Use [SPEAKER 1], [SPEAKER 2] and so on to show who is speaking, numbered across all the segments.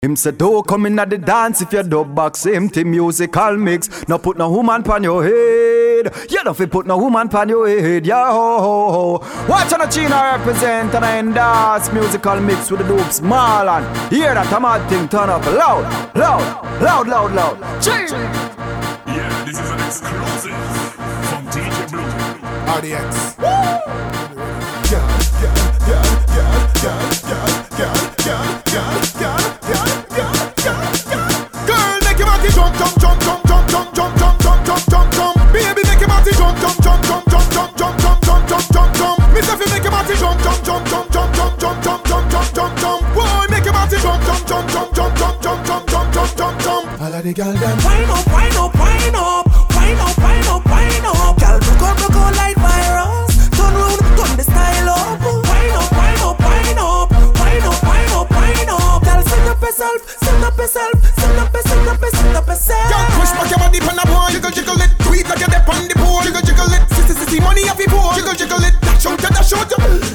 [SPEAKER 1] Him say do come in at the dance if you dub box empty musical mix. No put no woman pan your head. You don't fi put no woman pan your head. Yeah ho ho ho. Watch on the China represent and I endorse musical mix with the dope small and hear that a mad thing turn up loud, loud, loud, loud, loud.
[SPEAKER 2] Yeah, this is an exclusive from DJ Blue.
[SPEAKER 3] RDX. Yeah, yeah, yeah, yeah, yeah, yeah, yeah, Of the girl them.
[SPEAKER 4] Wind up, wind up, wind up, wind up, wind up, wind up. Girl, broke out, broke out like virus. Turn round, turn the style up. Wind up, wind up, wind up, wind up, wind up, wind up. Girl, set up yourself, set up yourself, set up, set up, set up yourself.
[SPEAKER 3] Girl, push back your body pon the board. Jiggle, jiggle it. It like you're on the pole. Jiggle, jiggle it. Sissy, sissy, money off your pole. Jiggle, jiggle it. Dash out, dash out.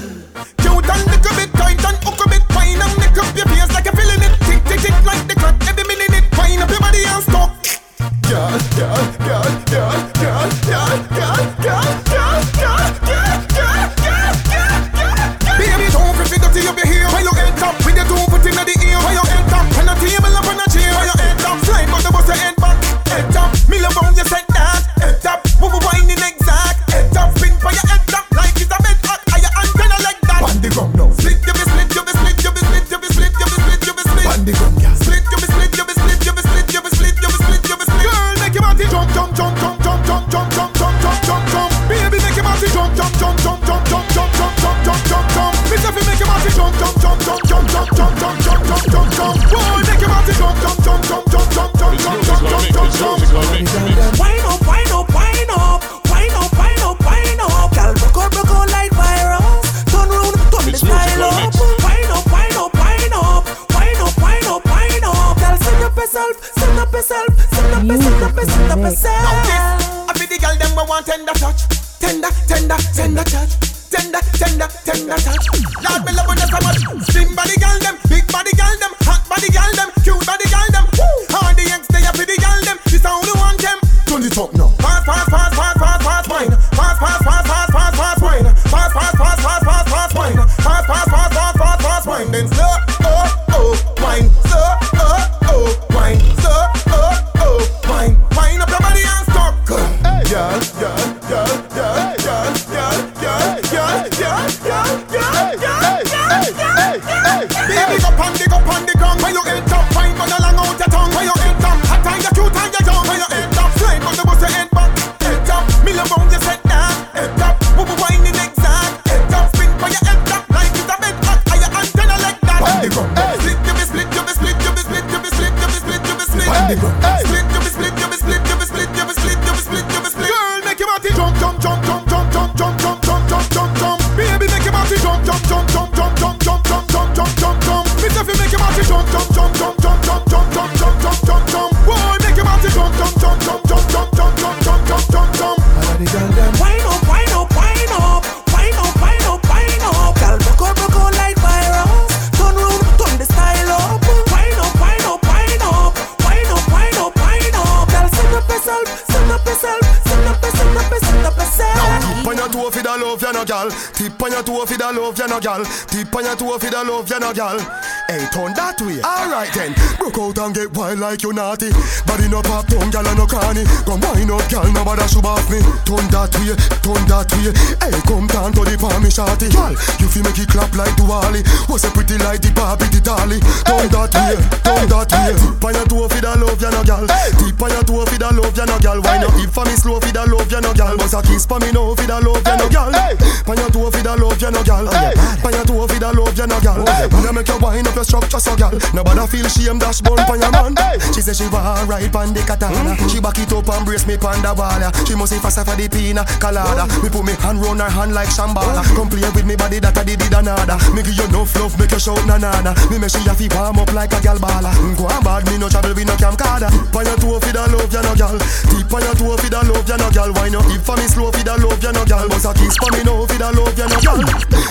[SPEAKER 3] get a feet of love, you know, girl.
[SPEAKER 5] Hey, turn that way. All right then. And get wild like you naughty. Body no pop, down and no cranny. Come wind up, gal, nobody should off me. Turn that way, turn that way. Hey, come down to the palm, me shorty. Gal, you fi make it clap like Duali. Was a pretty like the Barbie, the dolly. Turn that way, turn that way. Tip on your toe fi da love ya no gal. Tip on your toe fi da love ya no gal. Wind up, hip for me slow fi da love ya no gal. Bust a kiss for me now fi da love ya no gal. Pan your toe fi da love ya no gal. Pan your toe fi da love ya no gal. When I make you wind up your structure so gal. Nobody feel shame dash bun pan your man. She say she want ride pan the katana. Mm. She back it up and brace me pan the wall. She must say faster for the pina colada. Mm. Me put me hand round her hand like shambala. Mm. Come play with me body that I did it another. Me give you no fluff, make you shout na na na. Me make she have to warm up like a gal bala. Go on bad, me no travel with no camcorder. Pan your toe fi da love ya no gal. Tip on your toe fi da love ya no gal. Wine your hip for me slow fi da love ya no gal. Bust a kiss for me now fi da love ya no gal.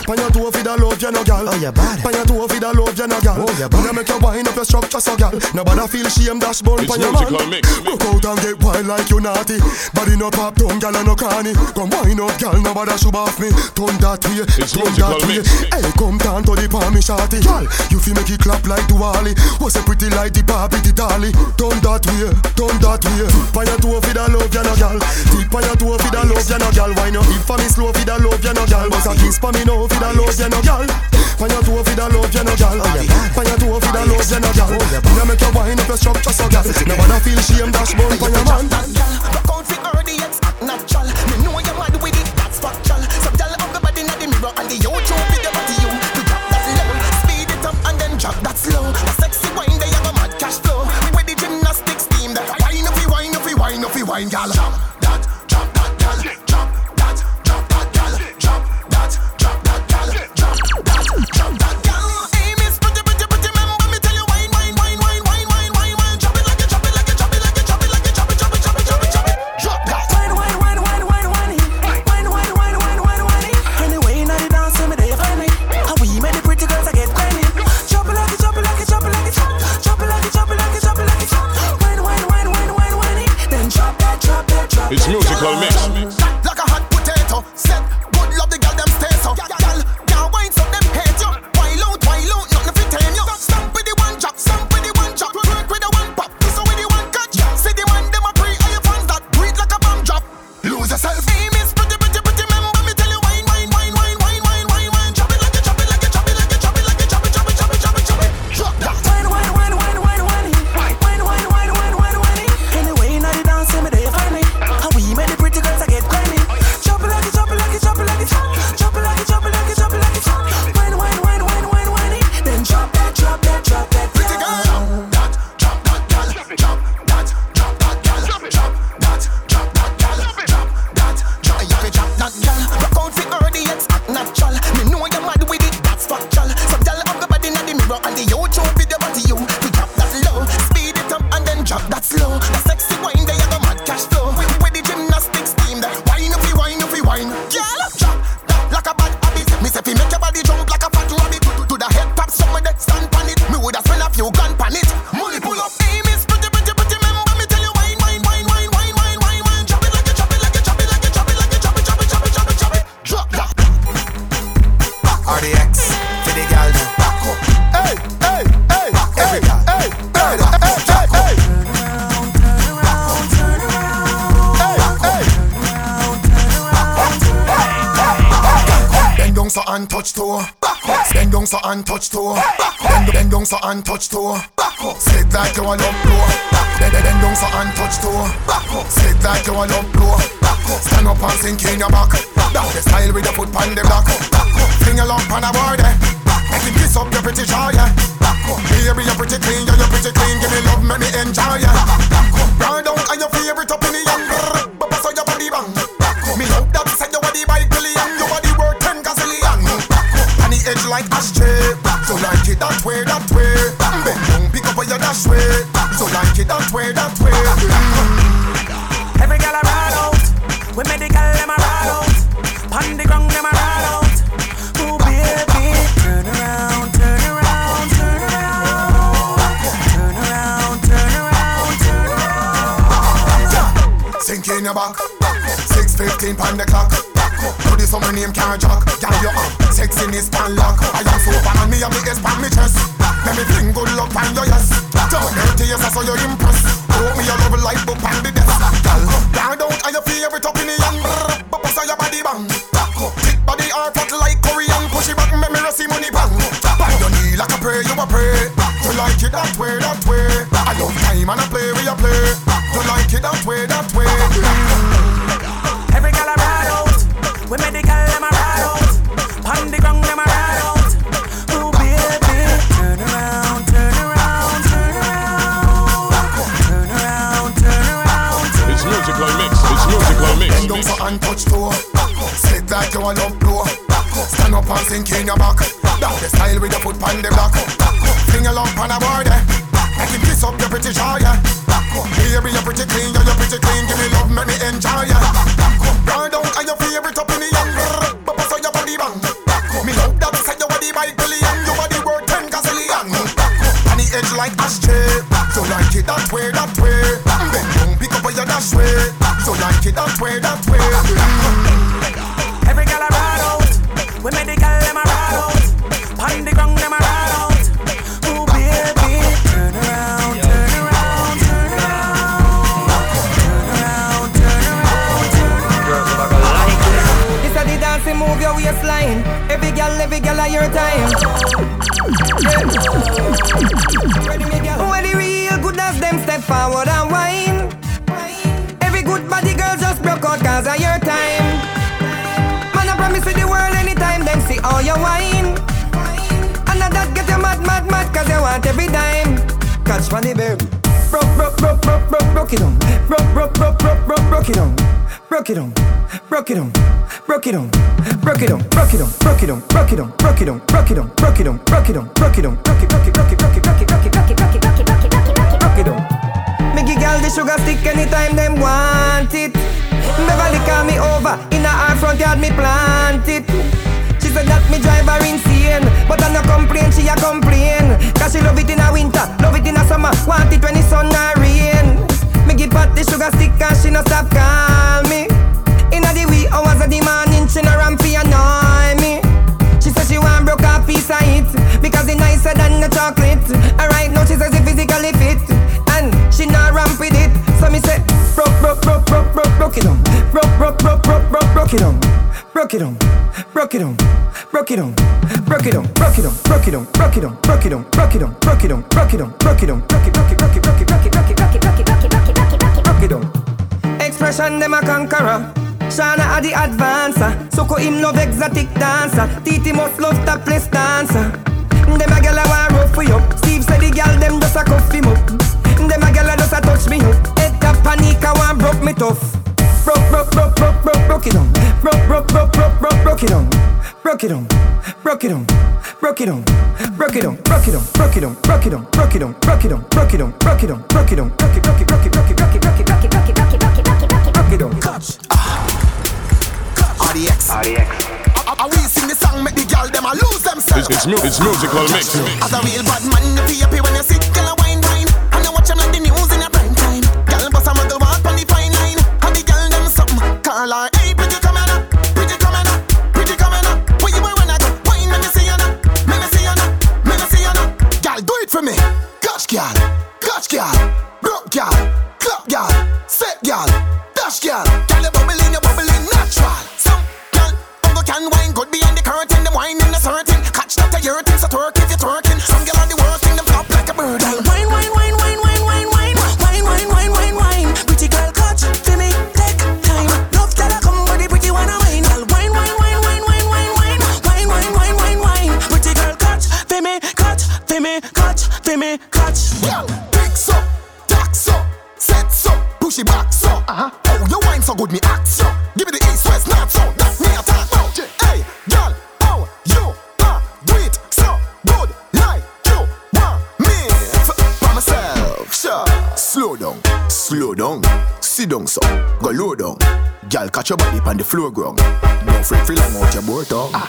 [SPEAKER 5] Pan your toe fi da love ya no gal.
[SPEAKER 1] you bad.
[SPEAKER 5] Pan your toe for the love, you no gal.
[SPEAKER 1] Oh, you
[SPEAKER 5] When you make your wine up your structure, so gal. Nobody feel shame, dash bun
[SPEAKER 2] It's
[SPEAKER 5] pan your man.
[SPEAKER 2] musical mix.
[SPEAKER 5] Out and get wild like you naughty. Body no pop, down gal and no cranny. Come wine up, gal, nobody should off me. Turn that way, turn that way. Hey, come down to the palm, me shawty. Gal, you feel make it clap like Duali. Was a pretty like the Barbie, the dolly. Turn that way, turn that way. Pan your toe for the love, you no gal. Tip on your toe for the love, you no gal. Wine your hip for me slow for the love, you no gal. But a kiss for me now for the love, you no gal. Pan your toe for the love, you no gal. Pan your toe for the love, you no gal. When you make your wine up your structure, so gal. Nobody feel shame, dash bun for your man.
[SPEAKER 3] That gal, rock out fi early, it's natural. Me know you mad with it, that's factual. So gal, up the body inna the mirror and the YouTube video body you. You drop that low, speed it up and then drop that slow. A sexy wine, there you go mad cash flow. We with the gymnastics team, the wine up, wine up, wine up, wine gal. Me say fi make your body jump
[SPEAKER 5] Touch toe. Bend down so and touch toe. Bend, bend down so and touch toe. Sit like you a love blow. Bend, bend down so and touch toe. Sit like you a love blow. Stand up and sink in your back. Down the style with your foot on the block. Fling your lump on a board. eh. Make him kiss up your pretty jaw, yeah. Baby, you're pretty clean, yeah, you're pretty clean. Give me love, make me enjoy, yeah. Ride down on your favorite up in the young. But so your body bang. Me love that say your body by billion. Your like ashtray. So like it that way, that way. Bend down, pick up your dash way. So like it that way, that way.
[SPEAKER 4] Every gal a ride out. We the them a ride out. Pon the ground them a ride out. Oh baby, turn around, turn around, turn around, turn around, turn around, turn around.
[SPEAKER 5] Sink in your back. 6.15 pound the clock. Do this on my name can't jock. Girl, you up. Sexiness pan lock. I am so fan and me and me is pan me chest. Let me fling good luck pan your yes. Don't dirty yes, I saw you impress. Hold me your love like book pan the desk. Girl, down down and your favorite up hand. Papa say your body bang. Thick body heart hot like Korean. Push it back, make me see money bang. Bang your knee like a prayer, you a pray. You like it that way, that way. I love time and I play where you play. You like it that way, that way. your love blow. Stand up and sink in your back. Down the style with your foot on the block. Fling your lump on the board. Make him kiss up your pretty jaw, yeah. Baby, you're pretty clean, yeah, you're pretty clean. Give me love, make me enjoy, yeah. Girl, don't your favorite up in the young. Bubba, on your body bang. Me love that, say your body by billion.
[SPEAKER 6] Your body worth ten gazillion. On the edge like ashtray. Forward and whine. Every good body girl just broke out cause of your time. Man, I promise you the world anytime them see all your wine. And that get you mad, mad, mad cause you want every dime. Catch money, babe. Broke, broke, broke, broke, broke, broke it on. Broke, broke, broke, broke, broke, broke it on. Broke it on. Broke it on. Broke it on. Broke it on. Broke it on. Broke it on. Broke it on. Broke it on. Broke it on. Broke it on. Broke it on. Broke it on. Broke it, broke broke it, broke it, broke it, broke it, broke it, sugar stick anytime them want it. Beverly call me over in her front yard me plant it. She said that me drive her insane But I no complain, she a complain. Cause she love it in a winter, love it in a summer Want it when the sun a rain. Me give her the sugar stick and she no stop call me. Inna the wee hours of the morning She no ramp fi annoy me. She said she want broke a piece of it Because it nicer than the chocolate. Alright now she says it physically fit. she ramp with it So me say Broke, broke, broke, broke, broke, broke it on Broke, broke, broke, broke, broke, broke it on Broke it on, broke it on, broke it on, broke it on, broke it on, broke it on, broke it on, broke it on, broke it on, broke it on, broke it on, broke it on, broke it, broke it, broke it, broke it, broke it, broke it, broke it, broke it, broke it, broke it, broke it, broke it, broke it on. Expression them a conqueror. Shana a the advancer. Soko him love exotic dancer. Titi must love topless dancer. Them a gyal a want rough for you. Steve said the gyal them just a cuff him up. Them a gyal a just a touch me up. Head up panic a want broke me tough. Broke, broke, broke, broke, broke, broke it on. Broke, broke, broke, broke, broke, broke it on. Broke it on. Broke it on. Broke it on. Broke it on. Broke it on. Broke it on. Broke it on. Broke it on. Broke it on. Broke it on. Broke it on. Broke it on. Broke it, broke it, broke it, broke it, broke it, broke it, broke it, broke it, broke it, broke it, broke it, broke it, broke it on.
[SPEAKER 3] Catch. RDX. I we sing the song, make the girl them a lose themselves.
[SPEAKER 2] It's, mu- it's musical mix.
[SPEAKER 3] As a real bad man, you feel happy when you sit, girl a wine your body on the floor ground. Don't fret, feel like out your board tongue. Ah,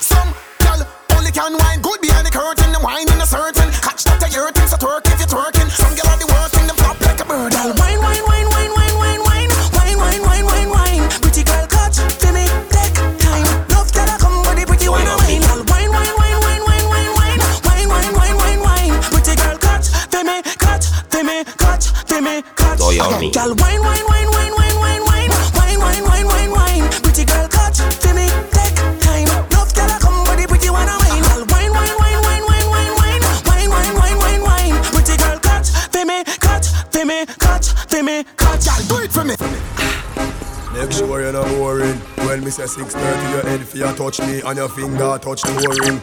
[SPEAKER 5] fear touch me and your finger touch the ring.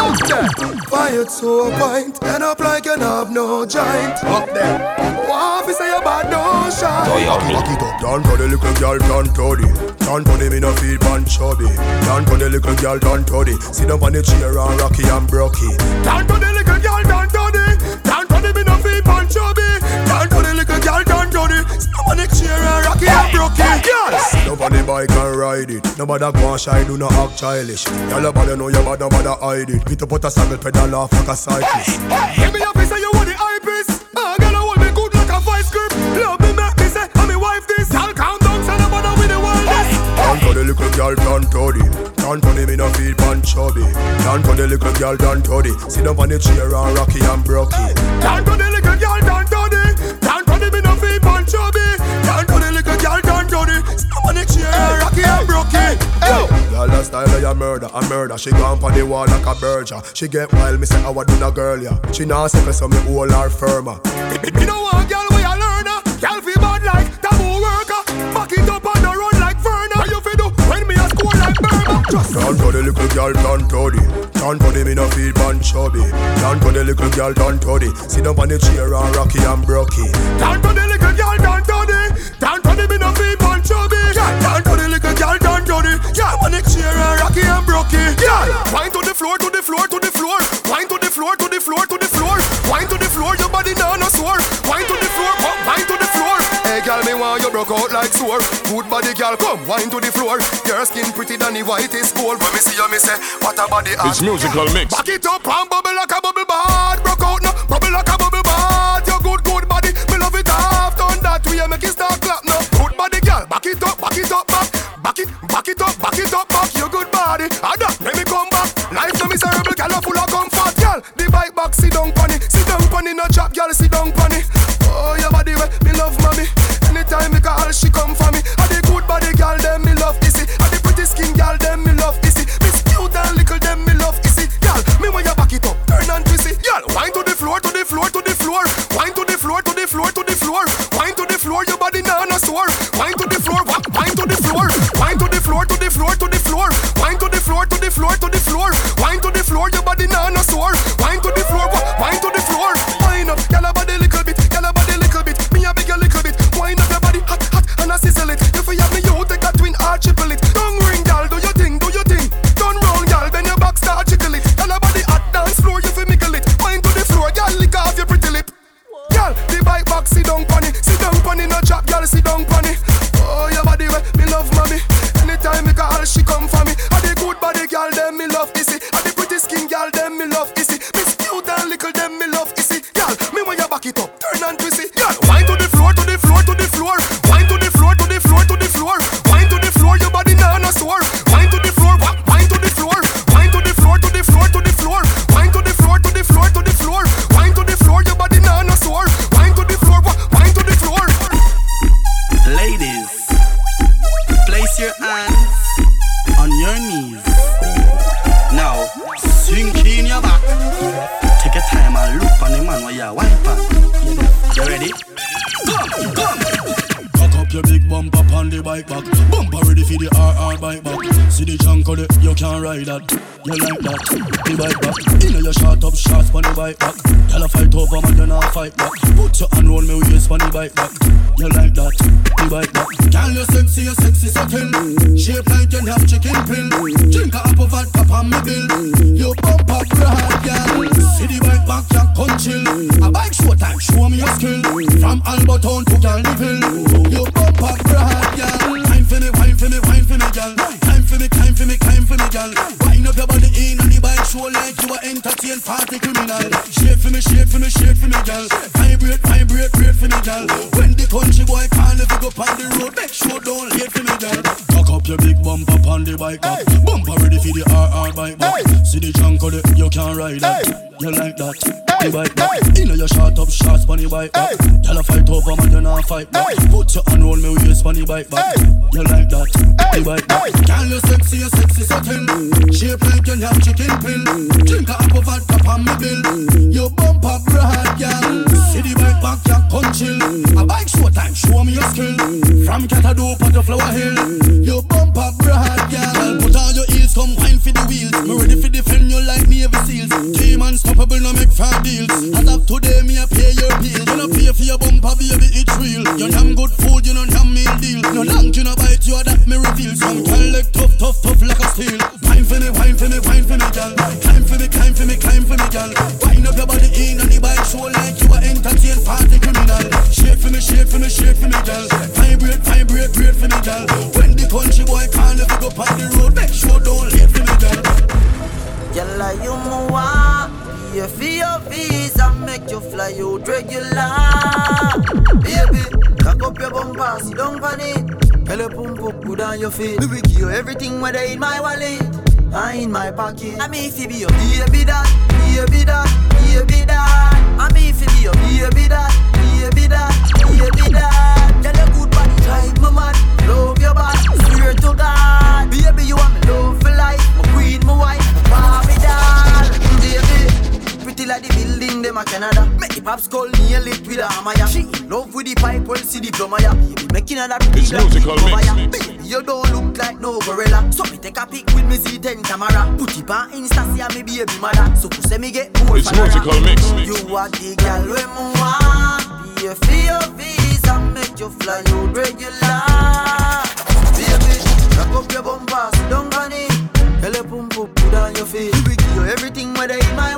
[SPEAKER 5] Up there, quiet so point, end up like you have no joint. Up there, what if say you bad no shine?
[SPEAKER 7] Soy Omi.
[SPEAKER 5] Oh, Back it up, down for the little girl, down to the. Down for the me no feel pan chubby. Down for the little girl, down to the. Sit up on the chair and rocky and brocky. Down for the little girl, down to the. Down for the me no feel pan chubby. Down for the little girl, down to boy can ride it. no bother, go shy, do not act childish. Y'all nobody know you bad, nobody hide it. Get up put a saddle pedal off like a cyclist. Give me your face and you want the hypest. Ah,
[SPEAKER 8] I gotta hold me good like a vice grip. Love me, make me say, I'm me wife this. I'll count down, so bother with the wildest. Down for the little girl, down to the. Down for the me no feel pan chubby. Down for the little girl, down to the. Sit up on the chair and rocky and brocky. Down for the little girl, down to on the chair, hey, Rocky and Brookie. Hey,
[SPEAKER 5] y'all hey.
[SPEAKER 8] style of your murder, a murder. She gone pon the wall like a berger. She get wild, me say I would do a girl. Yeah. She now say so me hold her firmer. You know what, girl, we a learner. Girl feel bad like taboo worker. Back it up on the run like Verna. You fi do when me a score like Burma. Just turn to the little girl, turn to the. Turn for the me no feel pan chubby. Turn for the little girl, turn to. Sit down on the chair and Rocky and Brookie. Turn for the little girl, turn to the. Turn for the me no feel Girl, don't do little girl, don't do the Yeah, man, it's cheer rocky and brokey Girl, wine to the floor, to the floor, to the floor Wine to the floor, to the floor, to the floor Wine to the floor, your body now no sore Wine to the floor, pop, wine to the floor Hey, girl, me want you broke out like sore Good body, girl, come, wine to the floor Your skin pretty than the whitest gold When me see you, me say, what a body art
[SPEAKER 2] It's musical mix
[SPEAKER 8] Back it up and bubble like a bubble bath Broke out now, bubble like a bubble bath Your good, good body, me love it half Done that way, make it stop Back it up, back it up, back your good body. Add up, let me come back. Life no miserable, girl, I'm full of comfort, girl. The bike back, sit down, pony. Sit down, pony, no chop, girl, sit down, pony. Oh, your body, me love, mommy. Anytime, because all she come for me. the floor
[SPEAKER 9] to the good on
[SPEAKER 10] your feet. Me will give you everything whether in my wallet or in my pocket. I mean, if you be your baby that, baby that, baby that. I mean, if you be your baby that, baby that, baby that. Tell your good body drive my mad, love your body, swear to God. Baby, you want me love for life, my queen, my wife, my like the building, them a Canada. Make the pops call nail it with a hammer, yeah. She in love with the pipe, well, see the plumber, yeah. Baby, making her that
[SPEAKER 2] It's musical mix,
[SPEAKER 10] yeah. Baby, you don't look like no gorilla. So me take a pic with me Z10 camera. Put it on Insta, see me baby mother. So who say me get more
[SPEAKER 2] It's musical mix.
[SPEAKER 10] You are the girl me want. Pay for your visa, make you fly out regular. Baby, rock up your bumper, on. Tell your pum pum, put on your feet. We give you everything whether in my wallet, or in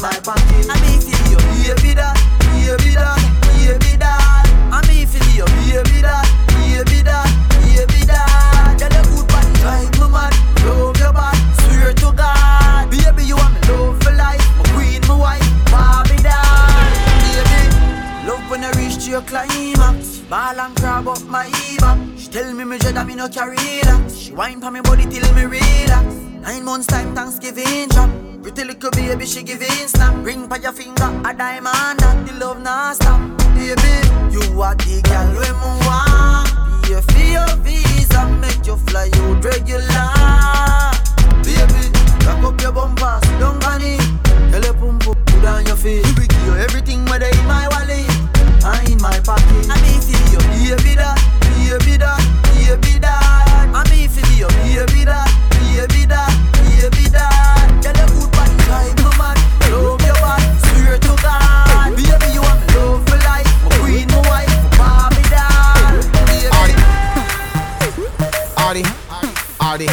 [SPEAKER 10] my pocket. I mean, feel your baby that, baby that, baby that. I mean, feel your baby that, baby that, baby that. Tell your good body, drive me mad, love your body, swear to God. Baby, you want me love for life, my queen, my wife, Barbie doll. Baby, love when I reach to your climax. Ball and grab up my Eva. She tell me me dread that me no carry that. She whine for me body till me relax. Nine months time Thanksgiving drop. Pretty little baby she giving snap. Ring by your finger a diamond that the love not stop. Baby, you are the girl me want. Pay for your visa, make you fly out regular. Baby, rock up your bumper, sit down on it. Tell your pum pum, put on your feet. We give you everything whether in my wallet or in my pocket. I mean, feel your baby that, baby that, baby that.
[SPEAKER 11] Artie,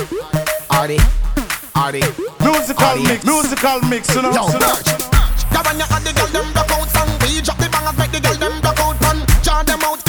[SPEAKER 11] Artie, Artie.
[SPEAKER 8] Musical mix, musical mix, you know.
[SPEAKER 11] Yo,
[SPEAKER 8] you know.
[SPEAKER 3] Yeah, when you add the girl them block out song, we drop the bangers, make the girl them block out fun. Jar them out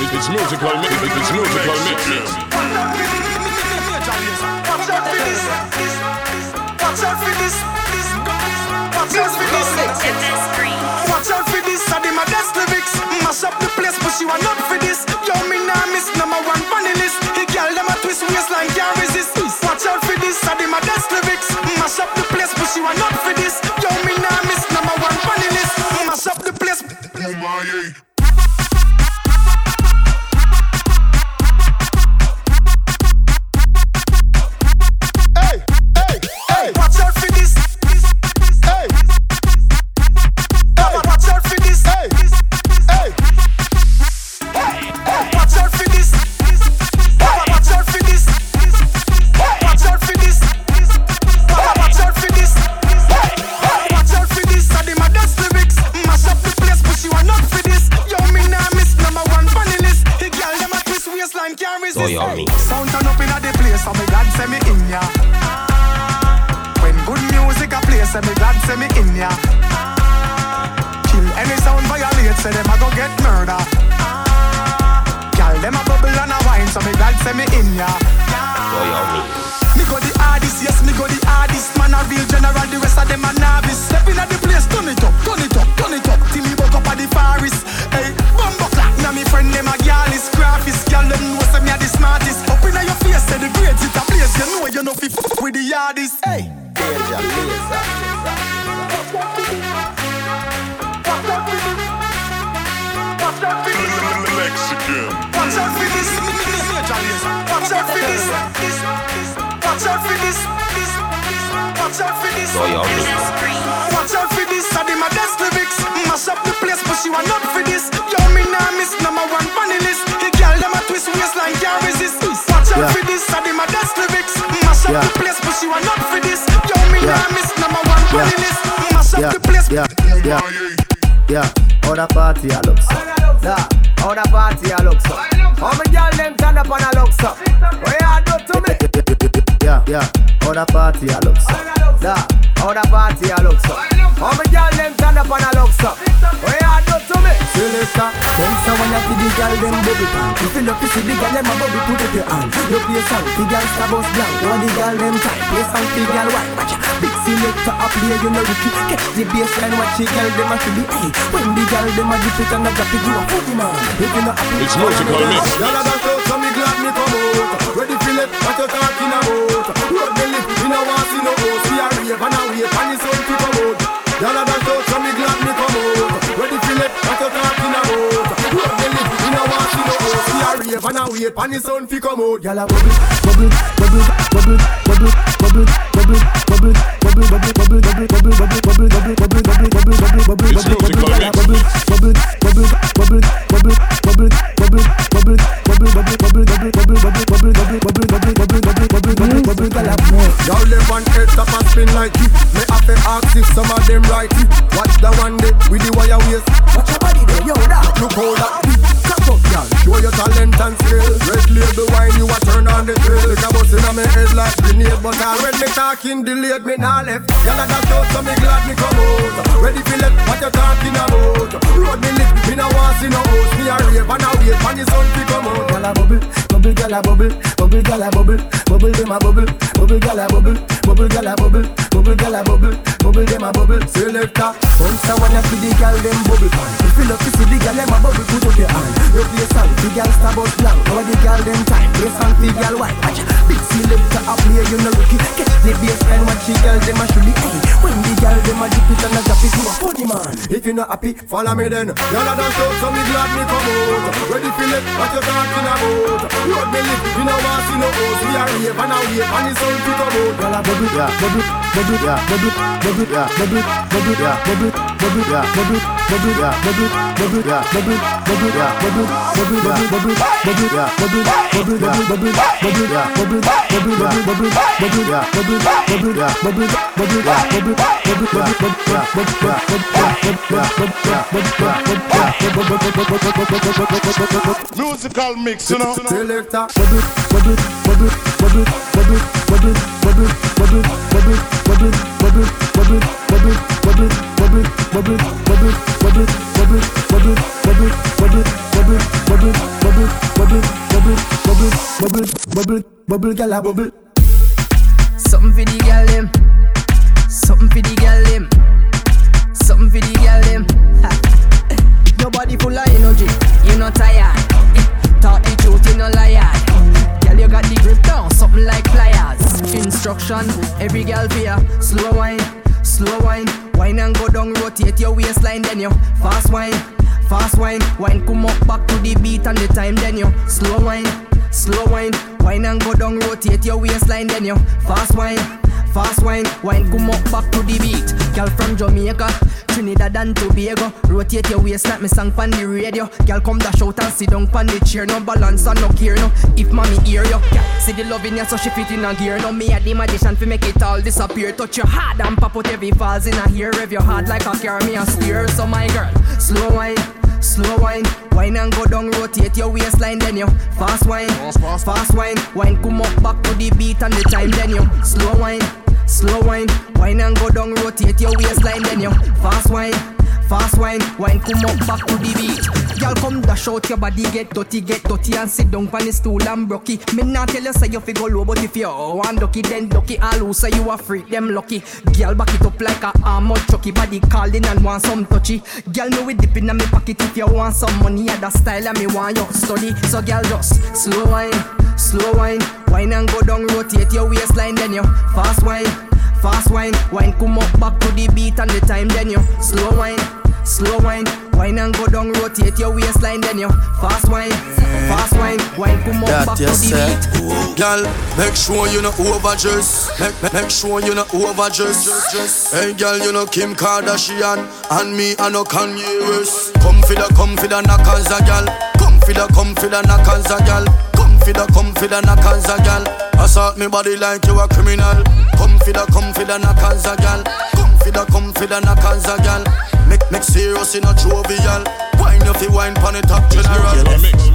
[SPEAKER 2] It's musical mix. It- It's musical mix.
[SPEAKER 8] Watch out for this. Watch out for this. Watch out for this. Watch out for this. I did my best lyrics. Mash up the place, but she want not for this. Yo, me nah miss number one funny list. The girl them a twist waistline can't resist. Watch out for this. I did my best lyrics. Mash up the place, but she want not for this. Yo, me nah miss number one funny list. Mash up the place.
[SPEAKER 12] Yeah, yeah, yeah. How the party a look so?
[SPEAKER 13] How the party a look so? How me girl them turn up and a look so? What you do to me?
[SPEAKER 12] Yeah, yeah. How the party a look so?
[SPEAKER 13] How the party a look so? How me girl them turn up and a look so? What you do to me?
[SPEAKER 14] Selector, come someone see the girl them bubble pan. If you look to see the girl them a bubble, put up your hand. You play song, the girl star bus blank. You the girl them tight, play song, the girl white. Watch selector up here, you know. Catch the baseline, watch the girl them a. Hey, when the girl them a dip it and a drop it, you a man. If you not happy,
[SPEAKER 11] It's musical mix.
[SPEAKER 15] Y'all are dance so me glad me come out. Ready for it, what you talking about? Road me lift, me no want see no host. We a rave and a wait, and the to come out. Y'all are so me glad me come out. Ready for it, what you talking about? Road me lift, me no want see no host. We a rave and a wait, and the sun to come out.
[SPEAKER 14] Y'all a bubble, bubble, bubble, bubble, bubble, bubble, bubble, bubble, bubble,
[SPEAKER 15] you some of them right Watch the one day with the wire waist.
[SPEAKER 14] Watch your body there, yo,
[SPEAKER 15] Look how that y'all Show your talent and skill. Red label wine, you a turn on the grill It a bust inna me head like grenade But all when me talking delayed, me nah left. Y'all a dash out, so me glad me come out. Ready for let what you talking about. Road me lit, me no want see no host Me a rave and a wait, and the sun fi come out.
[SPEAKER 14] Gyal a bubble, bubble, gyal a bubble, bubble, gyal a bubble, bubble, dem a bubble, bubble, gyal a bubble, bubble, gyal a bubble, bubble, gyal a bubble, bubble, dem a bubble.
[SPEAKER 15] Selector
[SPEAKER 14] say when you see the gyal dem bubble. If you love to see the gyal dem a bubble, put up your hand the song The girl stab out long How the girl them time Place on the girl white Watch Big selector a play You know rookie Catch the bass and watch the girl them a shoot the When the girl them a dip it and a drop it You a funny man
[SPEAKER 15] If you not happy Follow me then Y'all a dance out So me glad me come out Ready feel it What you talking about Road me You know what see no hoes We are rave and a wave And it's all to come out
[SPEAKER 14] Y'all a bubble
[SPEAKER 12] Yeah
[SPEAKER 14] bubble Bubble
[SPEAKER 12] Yeah
[SPEAKER 14] bubble Bubble
[SPEAKER 12] Yeah
[SPEAKER 14] bubble Bubble
[SPEAKER 12] Yeah
[SPEAKER 14] bubble Bubble
[SPEAKER 12] Yeah
[SPEAKER 14] bubble Bubble
[SPEAKER 12] Yeah
[SPEAKER 14] bubble Bubble
[SPEAKER 12] Yeah
[SPEAKER 14] bubble Bubble
[SPEAKER 12] Yeah
[SPEAKER 14] bubble
[SPEAKER 11] Musical mix, you know.
[SPEAKER 15] Selector
[SPEAKER 14] bubble, bubble, bubble, bubble, bubble, bubble, bubble, bubble, bubble, bubble, gyal a bubble.
[SPEAKER 16] Something for the girl them. Something for the girl them. Something for the girl them. Your body full of energy, you not tired. Talk the truth, you no liar. Girl, you got the grip down, something like pliers. Instruction, every girl fear. Slow wine, slow wine. Wine and go down, rotate your waistline, then you fast wine. Fast wine, wine come up back to the beat and the time, then you slow wine, slow wine. Wine and go down, rotate your waistline, then you fast wine. Fast wine, wine come up back to the beat. Girl from Jamaica, Trinidad and Tobago. Rotate your waist like me song on the radio. Girl come dash out and sit down on the chair. No balance and no care no. If mommy hear you, girl, see the love in you so she fit in a gear. No me at the magician fi make it all disappear. Touch your heart and pop out every falls in a hair. Rev your heart like a car, me a steer. So my girl, slow wine. Slow wine, wine and go down, rotate your waistline, then you fast wine, fast, fast wine, wine come up back to the beat and the time, then you slow wine, slow wine. Wine and go down, rotate your waistline, then you fast wine. Fast wine, wine come up back to the beat. Girl come dash out your body, get dirty, get dirty and sit down on the stool and brocky. Me not tell you say you figure low, but if you want ducky, then ducky. All who say you a freak, them lucky. Girl back it up like a armor chucky, body calling and want some touchy. Girl me we dip in my pocket if you want some money, that style and me want you study. So girl just slow wine, slow wine, wine and go down, rotate your waistline, then you fast wine. Fast wine, wine come up back to the beat and the time then you slow wine, slow wine, wine and go down, rotate your waistline then you fast wine, mm. fast wine, wine come up
[SPEAKER 9] That
[SPEAKER 16] back
[SPEAKER 9] you
[SPEAKER 16] to the
[SPEAKER 9] said,
[SPEAKER 16] beat.
[SPEAKER 9] girl, make sure you not overdress. Make, make, make sure you not overdress. Hey, girl, you know Kim Kardashian and me, I know Kanye West. Come for the, come for the knockers, a girl. Come for the, come for the knockers, a girl. Come for the, come for the knockers, a girl. Assault me body like you a criminal. Come for the, come for the knockers, a girl. Come for the, come for the knockers, a girl. Make, make serious in a jovial. Wine if you wine pon the top general.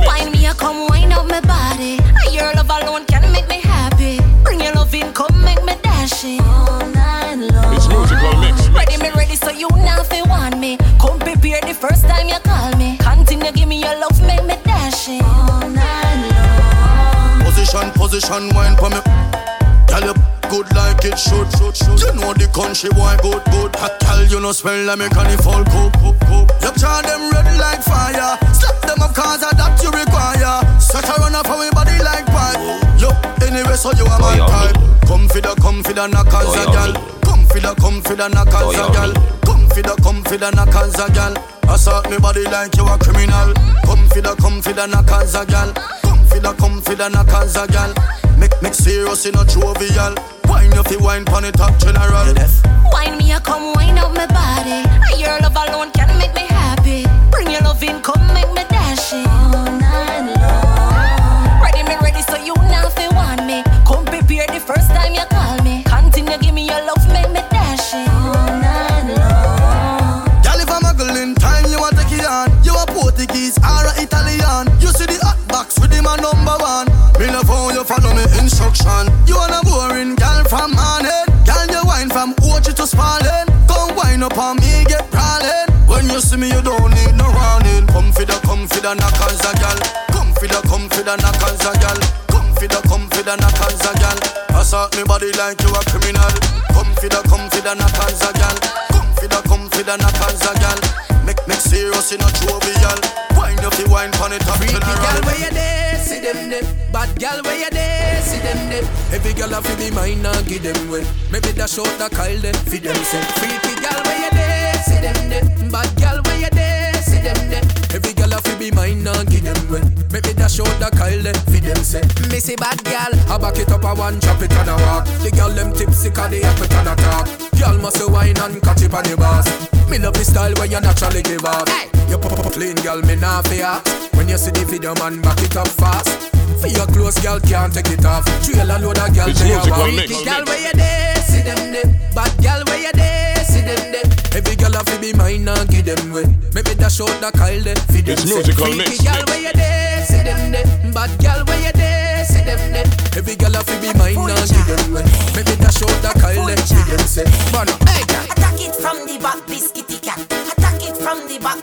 [SPEAKER 17] Wine me, a come wine up my body. Your love alone can make me happy. Bring your love in, come make me dash it all night long.
[SPEAKER 2] It's musical mix.
[SPEAKER 17] Ready me ready, so you now fi want me. Come prepare the first time you call me. Continue give me your love, make me dash it all night long.
[SPEAKER 9] Position, position, wine for me. You good like it should, should, should. You know the country boy good, good. Girl, you know smell like me can fall cook, cook, cook. You turn them red like fire. Slap them up cause of that you require. Set a run up for me body like pipe. Yo, anyway, so you are my type. Come for the, come for the knockers, a gal. Come for the, come for the knockers, a gal. Come for the, come for the knockers, a gal. Assault me body like you a criminal. Come for the, come for the knockers, a gal. Come for the, come for the knockers, a gal. Make, make serious in a jovial. Wine if you wine pon the top general.
[SPEAKER 17] Wine me, a come wine up my body. Your love alone can make me happy. Bring your love in, come make me dash it all night long. Ready me ready, so you now fi want me. Come prepare the first time you call me. Continue give me your love, make me dash it all night long.
[SPEAKER 9] Girl, if I'm a girl in time, you want take it on. You a Portuguese or a Italian. With a number one. Me love how you follow me instruction. You want a boring girl from morning. Girl, you wine from Ochi to Spalding. Come wine up on me, get prowling. When you see me, you don't need no running. Come for the, come for the knockers, a girl. Come for the, come for the knockers, a girl. Come for the, come for the knockers, a girl. Assault me body like you a criminal. Come for the, come for the knockers, a girl. Come for the, come for the knockers, a girl. Serious in a jovial. Wine if you wine it top
[SPEAKER 18] Freaky girl where you there, see them there. Bad girl where you there, see them there. Every girl have to be mine and give them way. Maybe dash out the Kyle them, feed them say. Freaky girl where you there, see them there. Bad girl where you there, see them there. Every girl have to be mine and give them way. Maybe dash out the Kyle them, feed them say. Missy bad girl, I back it up a one, chop it and a walk. The girl them tipsy 'cause they have it and a talk. Girl must wine and catch it on the boss. Me love the style when you naturally give off. You pop up clean, girl, me nah fear. When you see the video, man, back it up fast. For your clothes, girl, can't take it off. Trail a load of girl,
[SPEAKER 2] It's
[SPEAKER 18] they a
[SPEAKER 2] musical
[SPEAKER 18] walk.
[SPEAKER 2] mix.
[SPEAKER 18] Freaky girl, where you there? See them there. Bad girl, where you there? See them there. Every girl have to be mine and give them way. Maybe dash out the Kyle there. Feed them
[SPEAKER 2] It's
[SPEAKER 18] say.
[SPEAKER 2] musical
[SPEAKER 18] Freaky girl, where you there? See them there. Bad girl, where you there? See them there. Every girl have to be mine and give them way. Maybe dash out the Kyle there. Feed them say. Bono, hey girl.
[SPEAKER 19] Attack it from the back, biscuity cat. Attack it from the back,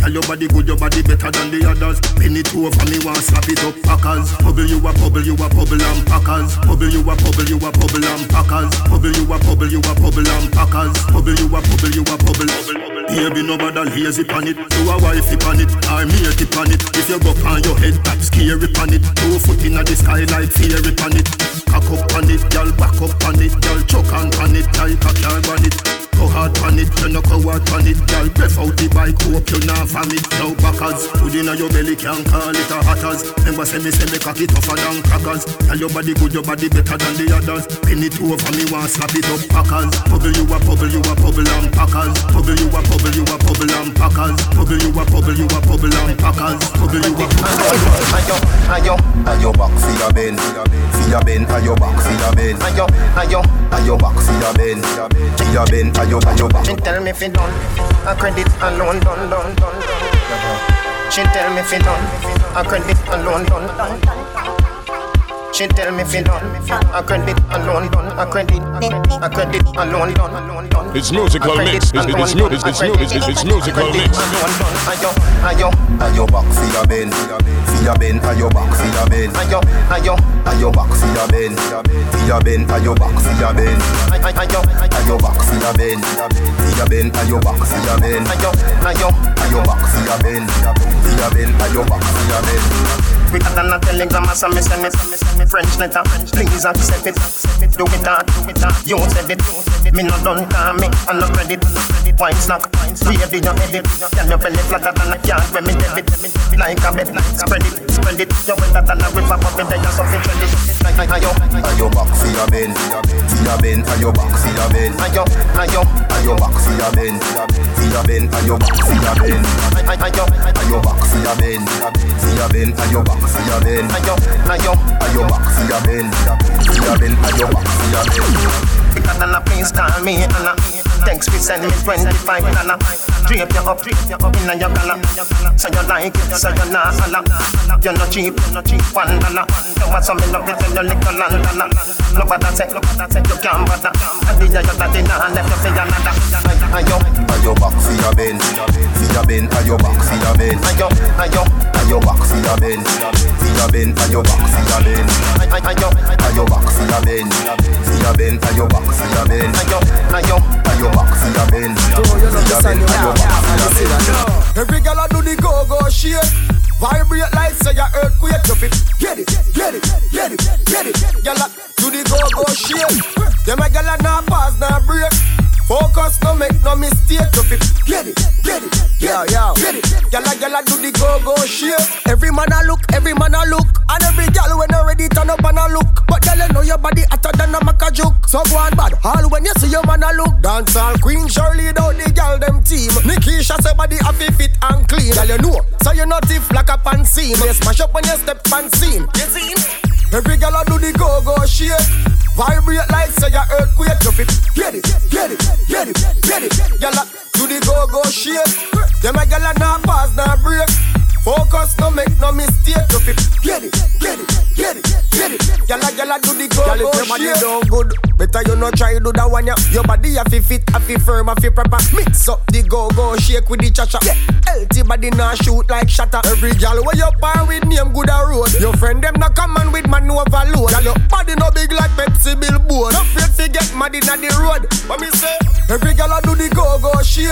[SPEAKER 20] Tell your body good, your body better than the others. Penny two over me want slap it up, packers. Bubble you a bubble, you a bubble and packers. Bubble you a bubble, you a bubble and packers. Bubble you a bubble, you a bubble and packers. Bubble you a bubble, you a bubble. Baby, nobody lazy pan it. You a wifey pan it. I'm here to pan it. If you go on your head, that scary pan it. Two foot in the sky like fairy pan it. Cock up on it, girl, back up on it, girl, choke on pan it, like a on it. Go hard on it, you no hard on it, girl. Breath out the bike, hope you not from it. Now backers, food inna your belly can't call it a hatters. Remember say me say me cock it tougher than crackers. Tell your body good, your body better than the others. Penny two over me want slap it up, packers. Bubble you a bubble, you a bubble and packers. Bubble you a bubble, you a bubble and packers. Bubble you a bubble, you a bubble and packers. Bubble you a bubble.
[SPEAKER 3] Ayo, ayo, ayo back for your bend, for your bend, ayo back for your bend. Ayo, ayo, ayo back for your bend, for your bend, ayo, ayo back.
[SPEAKER 21] She tell me if it done, a credit alone done, done, done, done. She tell me if it done, a credit alone done, done. She tell me if it done, a credit alone done, a credit, a credit alone done, alone done.
[SPEAKER 2] It's musical mix. It's, it's, mu- it's, it's, mu- it's, it's, it's musical mix.
[SPEAKER 21] Ayo, ayo,
[SPEAKER 3] Ayo back for your bend, for your bend, ayo back for your bend.
[SPEAKER 21] ayo, ayo,
[SPEAKER 3] Ayo back for your bend, for your bend, ayo back for your bend.
[SPEAKER 21] ayo, ayo,
[SPEAKER 3] Ayo back for your bend, for your bend, ayo back for your bend.
[SPEAKER 21] ayo, ayo.
[SPEAKER 3] Ayo back for your bend, for your bend, ayo back for your bend.
[SPEAKER 21] Quicker than a telegram, so me send it, it, French letter. Please accept it, do it that, do it that. You said it, you said it. me no done call me, I no credit. Wine snack, ready your edit. Can your belly flatter than a yard when me debit. Like a bed, spread it, spread it. You wetter than a river, but me there so fit ready. Like ayo,
[SPEAKER 3] Ayo back for your bend, for your bend, ayo back for your bend.
[SPEAKER 21] ayo, ayo,
[SPEAKER 3] Ayo back for your bend, for your bend, ayo back for your bend.
[SPEAKER 21] ayo,
[SPEAKER 3] Ayo back for your bend, for your bend, ayo back for your bend.
[SPEAKER 21] ayo, ayo.
[SPEAKER 3] Ayo back for your bend, for your bend, ayo back for your bend.
[SPEAKER 21] Quicker than a please call me Anna. Thanks for sending me 25 dollar. Drape you up, drape you up in your collar. So you like it, so you not holla. You're not cheap, you're not cheap, one dollar. You want some love it, tell you little what I say, look what I say, you can't bother. I did your daddy now, left you for another. Ayo,
[SPEAKER 3] Ayo back for your bend, your bend, ayo back for your bend.
[SPEAKER 21] ayo, ayo,
[SPEAKER 3] Ayo back for your bend, for your bend, ayo back for your bend.
[SPEAKER 21] ayo,
[SPEAKER 3] Ayo back for your bend, for your bend, ayo back for your bend.
[SPEAKER 21] ayo, ayo.
[SPEAKER 3] Ayo back for your bend, for your bend, ayo back for your bend.
[SPEAKER 15] Every girl a do the go go shake. Vibrate like say a earthquake. Drop it, get it, get it, get it, get it. Girl a do the go go shake. Them a girl a nah pause, nah break. Focus, no make no mistake. Drop it, get it, get it, get it, get it. Girl a girl a do the go go shake. Every man a look, every man a look, and every girl when you ready turn up and a look. But girl you know your body hotter than a maca juke. So go on bad, all when you see your man a look. Dance all Queen Shirley down the girl them team. Nikisha say body a fi fit and clean. Girl you know, so you not if like a pan seam. You smash up when you step pan scene. You see? Every girl a do the go go shake. Vibrate like say a earthquake. Drop it, get it, get it, get it, get it. Girl a do the go go shake. Them a girl a nah pause nah break.
[SPEAKER 3] Focus, no make no mistake. You fi get it, get it, get it, get it. Gyal, gyal, do the go go
[SPEAKER 15] your body don't good, better you not try do that one. Ya. Your body a fi fit, a fi firm, a fi proper. Mix up the go go shake with the cha cha. Yeah. Healthy body nah shoot like shatter. Every girl where you par with name good a road. Your friend them not come on with man overload. Girl, your body no big like Pepsi billboard. No afraid fi get mad inna the road. What me say? Every a do the go go shake.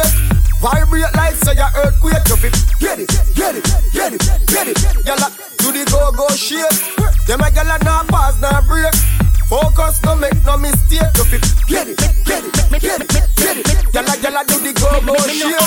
[SPEAKER 15] Vibrate like say ya earthquake. You fi get it, get it, get it, get it. Girl a do the go go shake. Them a girl a nah pass nah break. Focus, no make no mistake. You fi get it, get it, get it, get it. Gyal a gyal a do the go go shake.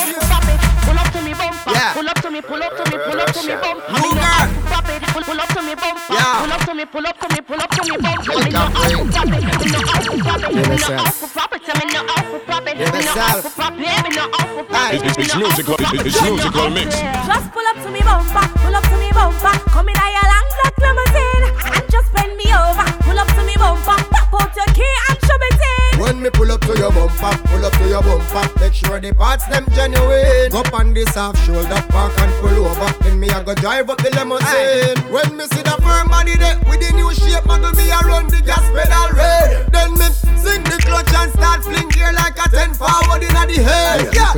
[SPEAKER 22] Pull up to me bumper.
[SPEAKER 15] Yeah.
[SPEAKER 22] Pull up to me, pull up to me, pull up to me bumper.
[SPEAKER 15] You
[SPEAKER 22] Me no
[SPEAKER 15] girl.
[SPEAKER 22] have to pop it. Pull, pull up to me bumper.
[SPEAKER 15] Yeah.
[SPEAKER 22] Pull up to me, pull up to me, pull up to me bumper. Me no
[SPEAKER 15] Welcome,
[SPEAKER 22] have to pop it. Me no have to pop it.
[SPEAKER 15] Give
[SPEAKER 22] Me
[SPEAKER 15] it
[SPEAKER 22] no
[SPEAKER 15] self.
[SPEAKER 22] have to pop it. Me no have to pop it.
[SPEAKER 15] Give
[SPEAKER 22] Me
[SPEAKER 15] it
[SPEAKER 22] no
[SPEAKER 15] self.
[SPEAKER 22] have to pop it. Me no have to pop it.
[SPEAKER 2] It's, it's, it's
[SPEAKER 22] Me no have
[SPEAKER 2] musical,
[SPEAKER 22] to pop
[SPEAKER 2] it's,
[SPEAKER 22] it.
[SPEAKER 2] it's
[SPEAKER 22] Me no
[SPEAKER 2] musical
[SPEAKER 22] have
[SPEAKER 2] mix.
[SPEAKER 22] to-
[SPEAKER 23] Just pull up to me bumper, pull up to me bumper. Come in a your long black limousine and just bend me over. Pull up to me bumper, pop out your key and shove it in.
[SPEAKER 15] When me pull up to your bumper, pull up to your bumper, make sure the parts them genuine. Up on this half shoulder park and pull over. Then me I go drive up the limousine. When me see the firm body there with the new shape, muggle me I run the gas pedal red. Then me sing the clutch and start fling gear like a ten forward inna the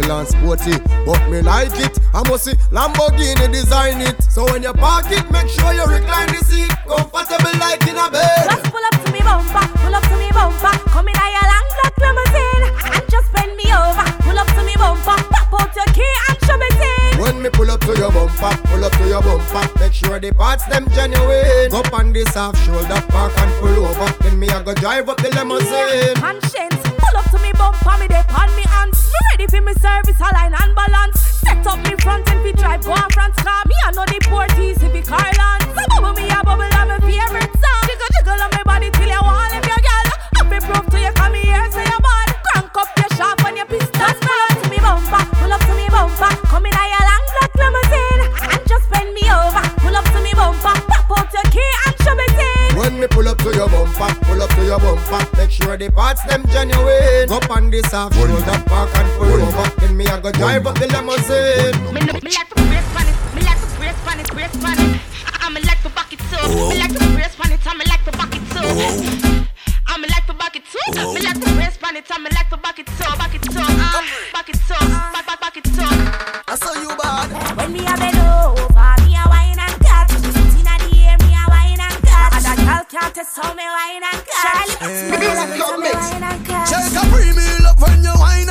[SPEAKER 15] yeah. and sporty, but me like it. I must see Lamborghini design it. So when you park it, make sure you recline the seat, comfortable like in a bed.
[SPEAKER 23] Just pull up to me bumper, pull up to me bumper. Come in a long black limousine and just bend me over.
[SPEAKER 15] When me pull up to your bumper, pull up to your bumper, make sure the parts them genuine. Up on this half shoulder park and pull over. Then me I go drive up the limousine.
[SPEAKER 23] Conscience, pull up to me bumper, me dey on me hands. Me ready for me service, align and balance. Set up me front and fi drive go on front car. Me I know the port easy fi Carland. So bubble me a bubble on my favorite song. Jiggle jiggle on my body till you want live your girl. Happy proof to you come here say bumper, pull up to your bumper,
[SPEAKER 15] make sure the parts them genuine. Up on this half shoulder park and pull over. Then me I go drive up the limousine.
[SPEAKER 22] Me, no, me like to brace on it. Me like to brace on it, brace on it. I, I me like to back it too. Me like to brace on it. I me like to back it too. I me like to back it too. Me like to brace on it. I me like to back it too, back it too, uh, back it too, back back back it too.
[SPEAKER 23] Girl can't test how me wine and cut. Me love it how me wine and cut.
[SPEAKER 9] Shake a premium love when you wine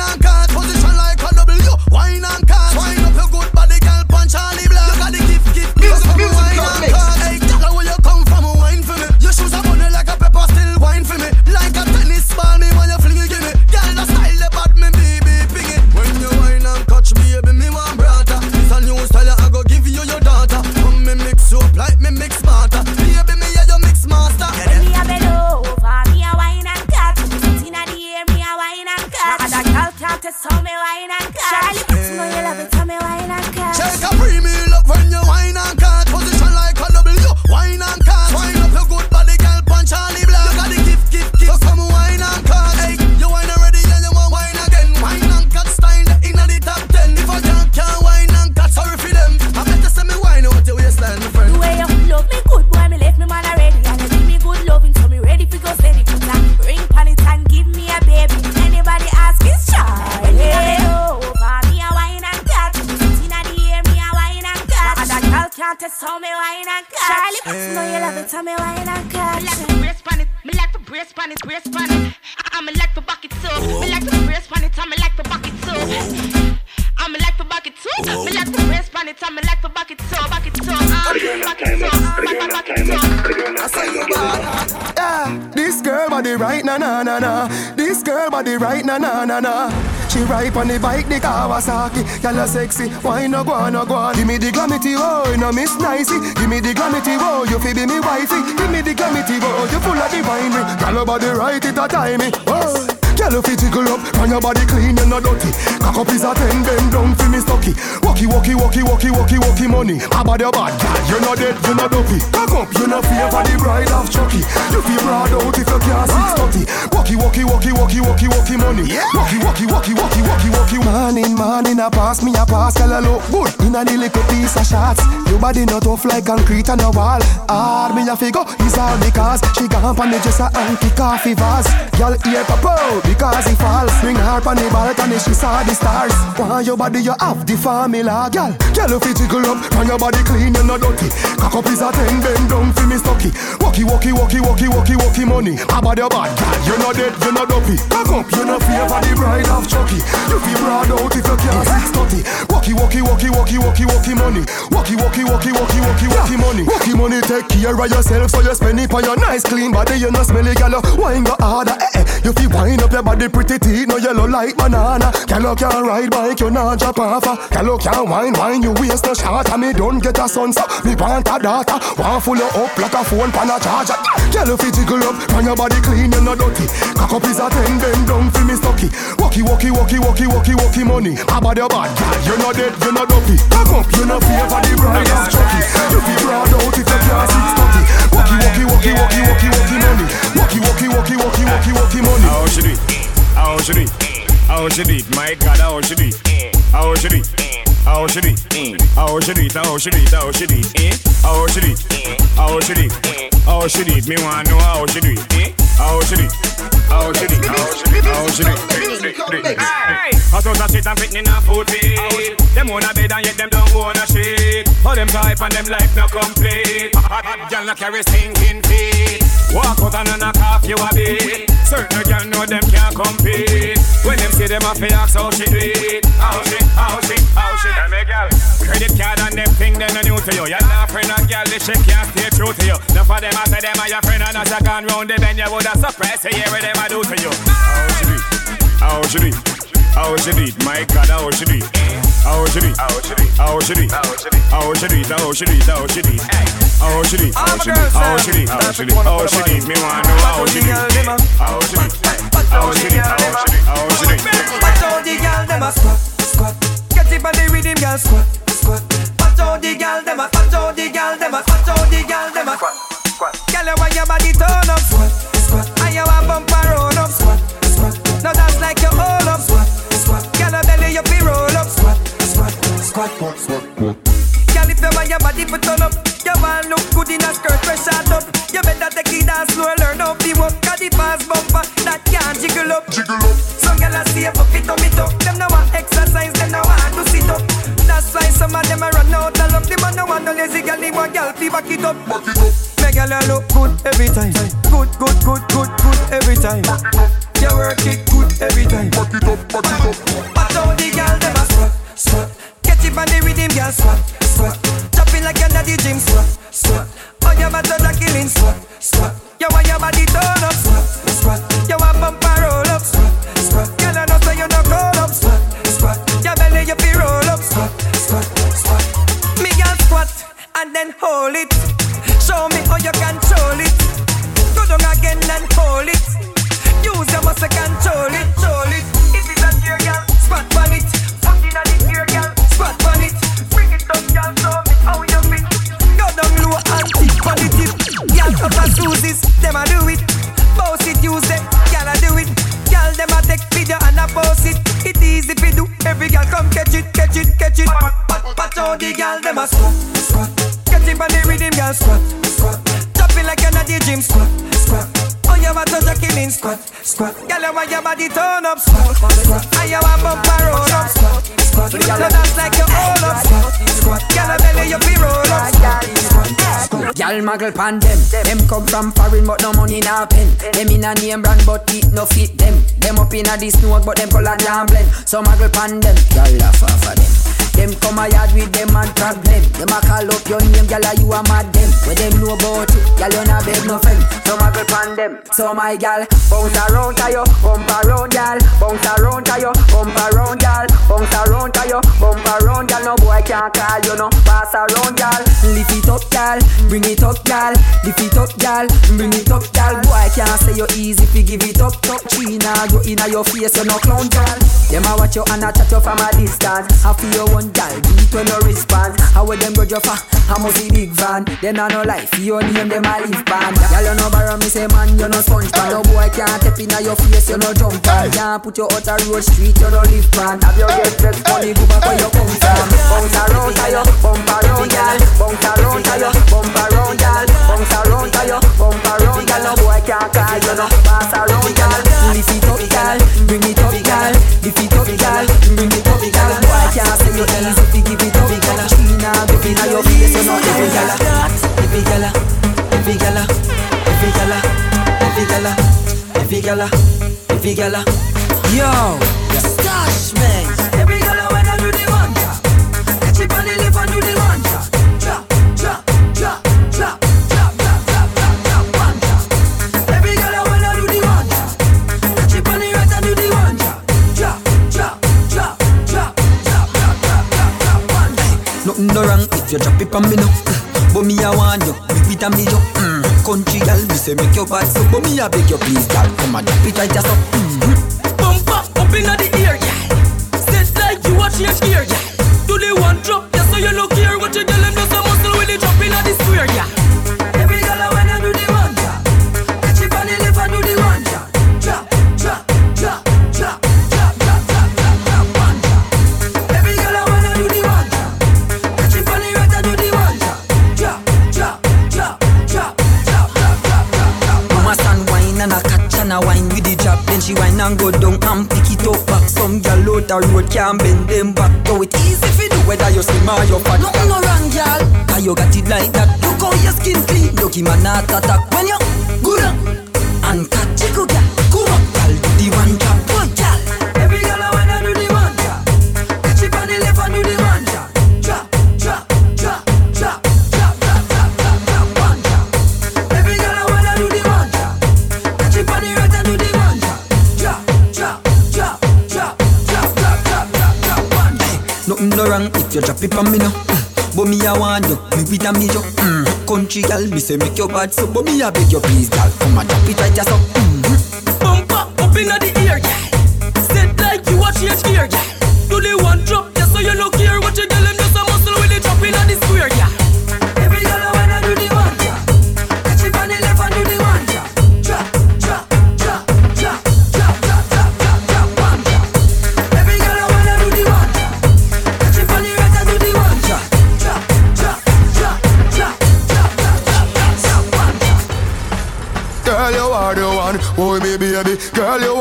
[SPEAKER 23] know you love it how me wine.
[SPEAKER 9] Me
[SPEAKER 22] like to brace on it. Me like to brace on it, brace on it. I, I me like to back it too. Me like to brace on it. I me like to back it too. I me like to back it too. Me like to brace on it. I me like to back it too, back it too, uh, back it too,
[SPEAKER 3] body right na na na na. This girl body right na na na na. She ride on the bike, the Kawasaki. Y'all sexy, why no go on, no go on. Give me the glamity, oh, no miss nicey. Give me the glamity, oh, you fi be me wifey. Give me the glamity, oh, you full of the winery. Y'all body right, it a timey. Oh. You tickle up, and your body clean, you're not dirty. Cock up is a ten, bend down for me stocky. Walkie
[SPEAKER 5] walkie, walkie, walkie, walkie, walkie money. About your bad girl, you're not dead, you're not dopey. Cock up, you're not fear for the bride of Chucky. You feel broad out if you can't six thirty. Walkie, walkie, walkie, walkie, walkie, walkie money. Walkie, walkie, walkie, walkie, walkie, walkie. Man in, man in a pass, me a pass, girl, I look good. In a little piece of shots. Your body not tough like concrete on a wall. Hard me a figure, it's all because she gone on the just a kick off the vase. Girl ear pop because he falls. Bring her on the balcony, she saw the stars. Why your body you have the formula, girl. Girl you jiggle up, and your body clean, you're not dirty. Cock up is a ten, bend down for me stocky. Walkie, walkie, walkie, walkie, walkie, walkie money. How about your bad girl, you're not dead, you're not dopey. Cock up, you're not fear for the bride of Chucky. You feel broad out if you can't six thirty. Walkie, walkie, walkie, walkie, walkie, walkie money. Walkie, walkie, walkie, walkie, walkie, walkie money. Walkie money, take care of yourself so you spend it on your nice clean body. You're not smelly, girl. Wine go harder, eh, eh. You feel wind up your body pretty teeth, no yellow like banana. Girl, can't ride bike, you not drop off. Girl, can't wine, wine, you waste no shot. And me don't get a son, so me want a daughter. Want full you up like a phone pan a charger. If you jiggle up, and your body clean, you not dirty. Cock up is a ten, bend down for me stocky. Walkie, walkie, walkie, walkie, walkie, walkie money. About your bad girl, you're not dead, you're not dopey. Cock up, you're not for the bride of Chucky. You feel broad out if you can't six thirty. Walkie, walkie, walkie, walkie, walkie, walkie money. Walkie, walkie, walkie, walkie, walkie, walkie money.
[SPEAKER 24] How should it? How should it? How should it? My God, how should it? How should it? How should it? How should it? How should it? How should it? How should it? How should it? How should it? Me want know how should it? How should it? How should it? How should it? How should it? Hey! I that shit and fitting in a food feed. Them own a bed and yet them don't own a shit. All them type and them life not complete. Hot, girl not carry stinking feet. Walk out and knock off you a bit. Certain girl know them can't compete. When them see them a fi ask how she do it. How she, how she, how she. Tell me girl. Credit card and them thing they no new to you. You're not friend of girl, this shit can't stay true to you. Enough of them I say them are your friend and as I gone round the bend you woulda surprised to hear what them a do to you. How she do? How she do? How she do it? My God, how she do it? How she do it? How she do it? How she do it? How she do it? How she do it? How she do it? How she do it? How she do it? How she do it? How she do it? How she do it? Me want know how she do it. How she do it? How she do it? How she do it? How she do it?
[SPEAKER 6] Watch out the girl them a squat, squat. Get it on the rhythm, girl squat, squat. Watch out the girl them a, watch out the girl them a, watch out the girl them a squat, squat. Girl you want your body turn up, squat, squat. And you want bumper squat, squat, squat, squat. Girl if you want your body to turn up, you want look good in a skirt fresh shot up. You better take it dance slow, learn how to walk. Cause the fast bumper that can't jiggle up, jiggle up. Some gyal a save up it up it up. Them no want exercise, them no want to sit up. That's why some of them a run out of love. Them no want no lazy gyal, they want gyal fi back it up. Back it up. Make gyal a look good every time. Good, good, good, good, good every time. You work it good every time. Back it up, back it up. Watch out the gyal them a squat, squat. It on the rhythm, gyal squat, squat. Chopping like you're not the gym, squat, squat. Oh, your mother a killing, squat, squat. You want your body turn up, squat, squat. You want bumper roll up, squat, squat. Girl, I know so you no roll up, squat, squat. Your belly you be roll up, squat, squat, squat. Me girl squat and then hold it. Show me how you control it. Go down again and hold it. Use your muscle control it, control Girl, up a Susie's, them a do it. Boss it, use them, girl a do it. Girl, them a take video and a post it. It easy fi do. Every girl come catch it, catch it, catch it. Watch out the girl, them a squat, squat. It on the rhythm, girl, squat, squat. It like you're not the gym, squat, squat. To squat, squat. Girl, you want your body turn up, squat, squat. And you want bumper roll up, squat, squat. So that's like you hold up, squat, squat. Girl, I belly you be roll up, squat, squat.
[SPEAKER 25] Y'all muggle pan them. Them come from foreign but no money na pen. Them in a name brand but it no fit them. Them up in a this smoke but them color can't blend. So muggle pan them. Y'all laugh off of them. Them come a yard with them and problem. Them a call up your name, gyal, you a mad them. When them know about you, gyal, you not beg no friend. So muggle pan them. So my gyal, bounce around to you, bump around, gyal. Bounce around to you, bump around, gyal. Bounce around to you, bump around, gyal. No boy can't call you, no. Pass around, gyal. Lift it up, gyal. Bring it up, gyal. Lift it up, gyal. Bring it up, gyal. Boy can't say you easy fi give it up. Top China, go inna your face, you no clown, gyal. Them a watch you and a chat you from a distance. I feel you one run, gal. It when no response. How with them go for? How much the big van? Them a no life. You name them a live band. Gal, you no borrow me say man, you no sponge pan. No boy can't step in your face, you no jump on. Can't put your out a road street, you no live pan. Have your get flex money, go back where you come from. Bounce around, tie your bump around, gal. Bounce around, tie your bump around, gal. Bounce around, tie your bump around, gal. No boy can't call you no pass around, gal. Lift it up, gal. Bring it up, gal. Lift it up, gal. Bring it up, every gala, every gala, every gala, every gala, every gala, every gala, every gala. Yo, stash man. Every gala when I do the manja, catch it on the lip and do the manja. Drop, drop, drop, drop. Nothing wrong if you drop it on me now but me I want you, with a me yo. Mm. Country gal, me say make your bad so. But me I beg you please, gal, come and drop it right just up. Mm. Bumper up inna the ear, gal. Set like you watch your gear, gal. Do the one drop, yeah, so you look here. What you gal them just a muscle when they drop inna the square, gal. She wine and go down and pick it up back. Some gal out the road can't bend them back. Go it easy fi do whether you slim or you fat. Nothing no wrong, gal. Cause you got it like that. Look how your skin clean. Lucky man not attack when you good up Wrong if you drop it on me now. But me I want you, me with a me yo. Mm. Country gal, me say make your bad so. But me I beg you please, gal, come and drop it right just up. Mm. Bumper up inna the ear, gal. Set like you watch your gear, gal. Do the one drop, yeah, so you look here. What you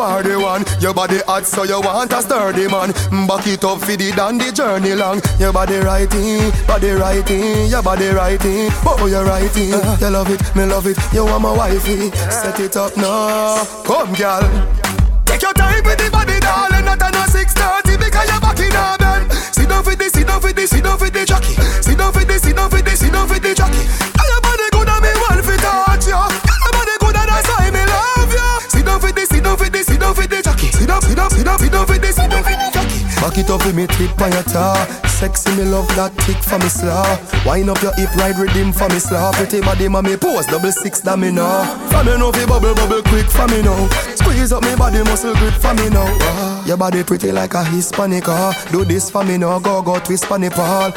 [SPEAKER 5] are the one. Your body hot, so you want a sturdy man. Back it up for the the journey long. Your body righty, body righty, your body righty. Oh, you righty. Uh-huh. You love it, me love it. You want my wifey. Uh-huh. Set it up now. Come, girl. Take your time with the body, darling. Not on a six thirty because you're back in a bend. Sit down for this, sit down for this, sit down for the jockey. Sit down for this, sit down down, sit down, for this, sit down for the jockey. Back it up with me tip on your tar. Sexy me love that tick for me slaw. Wind up your hip, ride rhythm for me slaw. Pretty body, mommy pose double six that me know. For me know fi bubble bubble quick for me now. Squeeze up me body muscle grip for me now. Ah, Your body pretty like a Hispanic. ah. Do this for me now, go go twist for me Paul.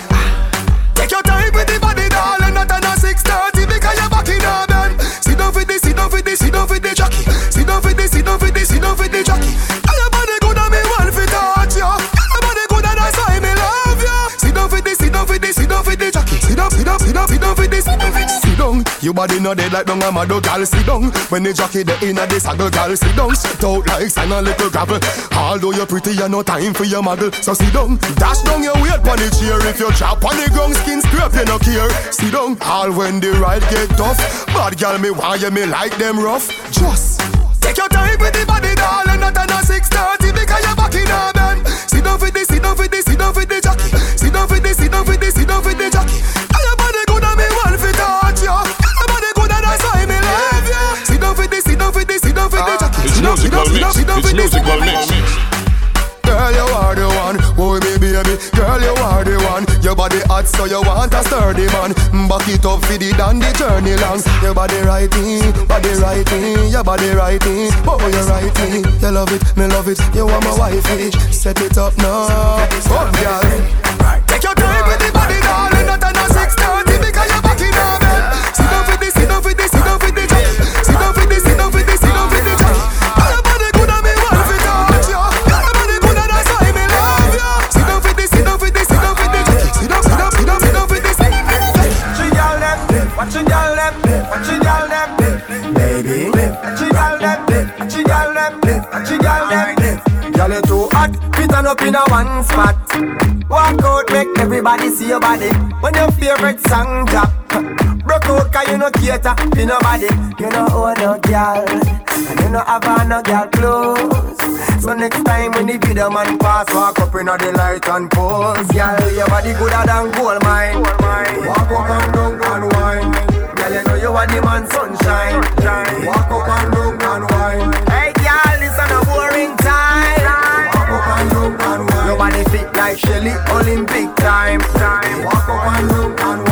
[SPEAKER 5] Take your time with the body, darling. Not on a six thirty because you're back in a bend. Sit down for this, sit down for this, sit down for the jockey. Sit down for this, sit down for this, sit down for the jockey. Jockey. Sit down, sit down, sit down for this, sit this. Sit down. Your body no dead like down a mad gal. Sit down. When the jockey the inna the saddle, gal. Sit down. Straight out like sand a little gravel. Although you're pretty, you no time for your muggle. So sit down. Dash down your weight pon the chair. If you chop on the ground, skin scrape, you no care. Sit down. All when the ride get tough. Bad gal me why you me like them rough. Just take your time with the body, darling. Not on a six thirty because you're back in a bend. Sit down for this, sit down for this, sit down for the jockey. Sit down for this, sit down for this,
[SPEAKER 24] It's musical mix.
[SPEAKER 5] Girl, you are the one, oh me baby. Girl, you are the one. Your body hot, so you want a sturdy man. Mm, back it up for the the journey long. Your body righty, body righty, your body righty. Oh, you righty. You love it, me love it. You want my wifey. Set it up now, come girl.
[SPEAKER 15] In a one spot. Walk out, make everybody see your body. When your favorite song drop. Broke out cause you no cater to nobody You no own no girl And you no have no girl clothes So next time when the video man pass Walk up in the light and pose Girl, your body gooder than gold mine Walk up and down and wine Girl, you know you are the man sunshine Walk up and down and wine like Shelly Olympic time. Walk up and and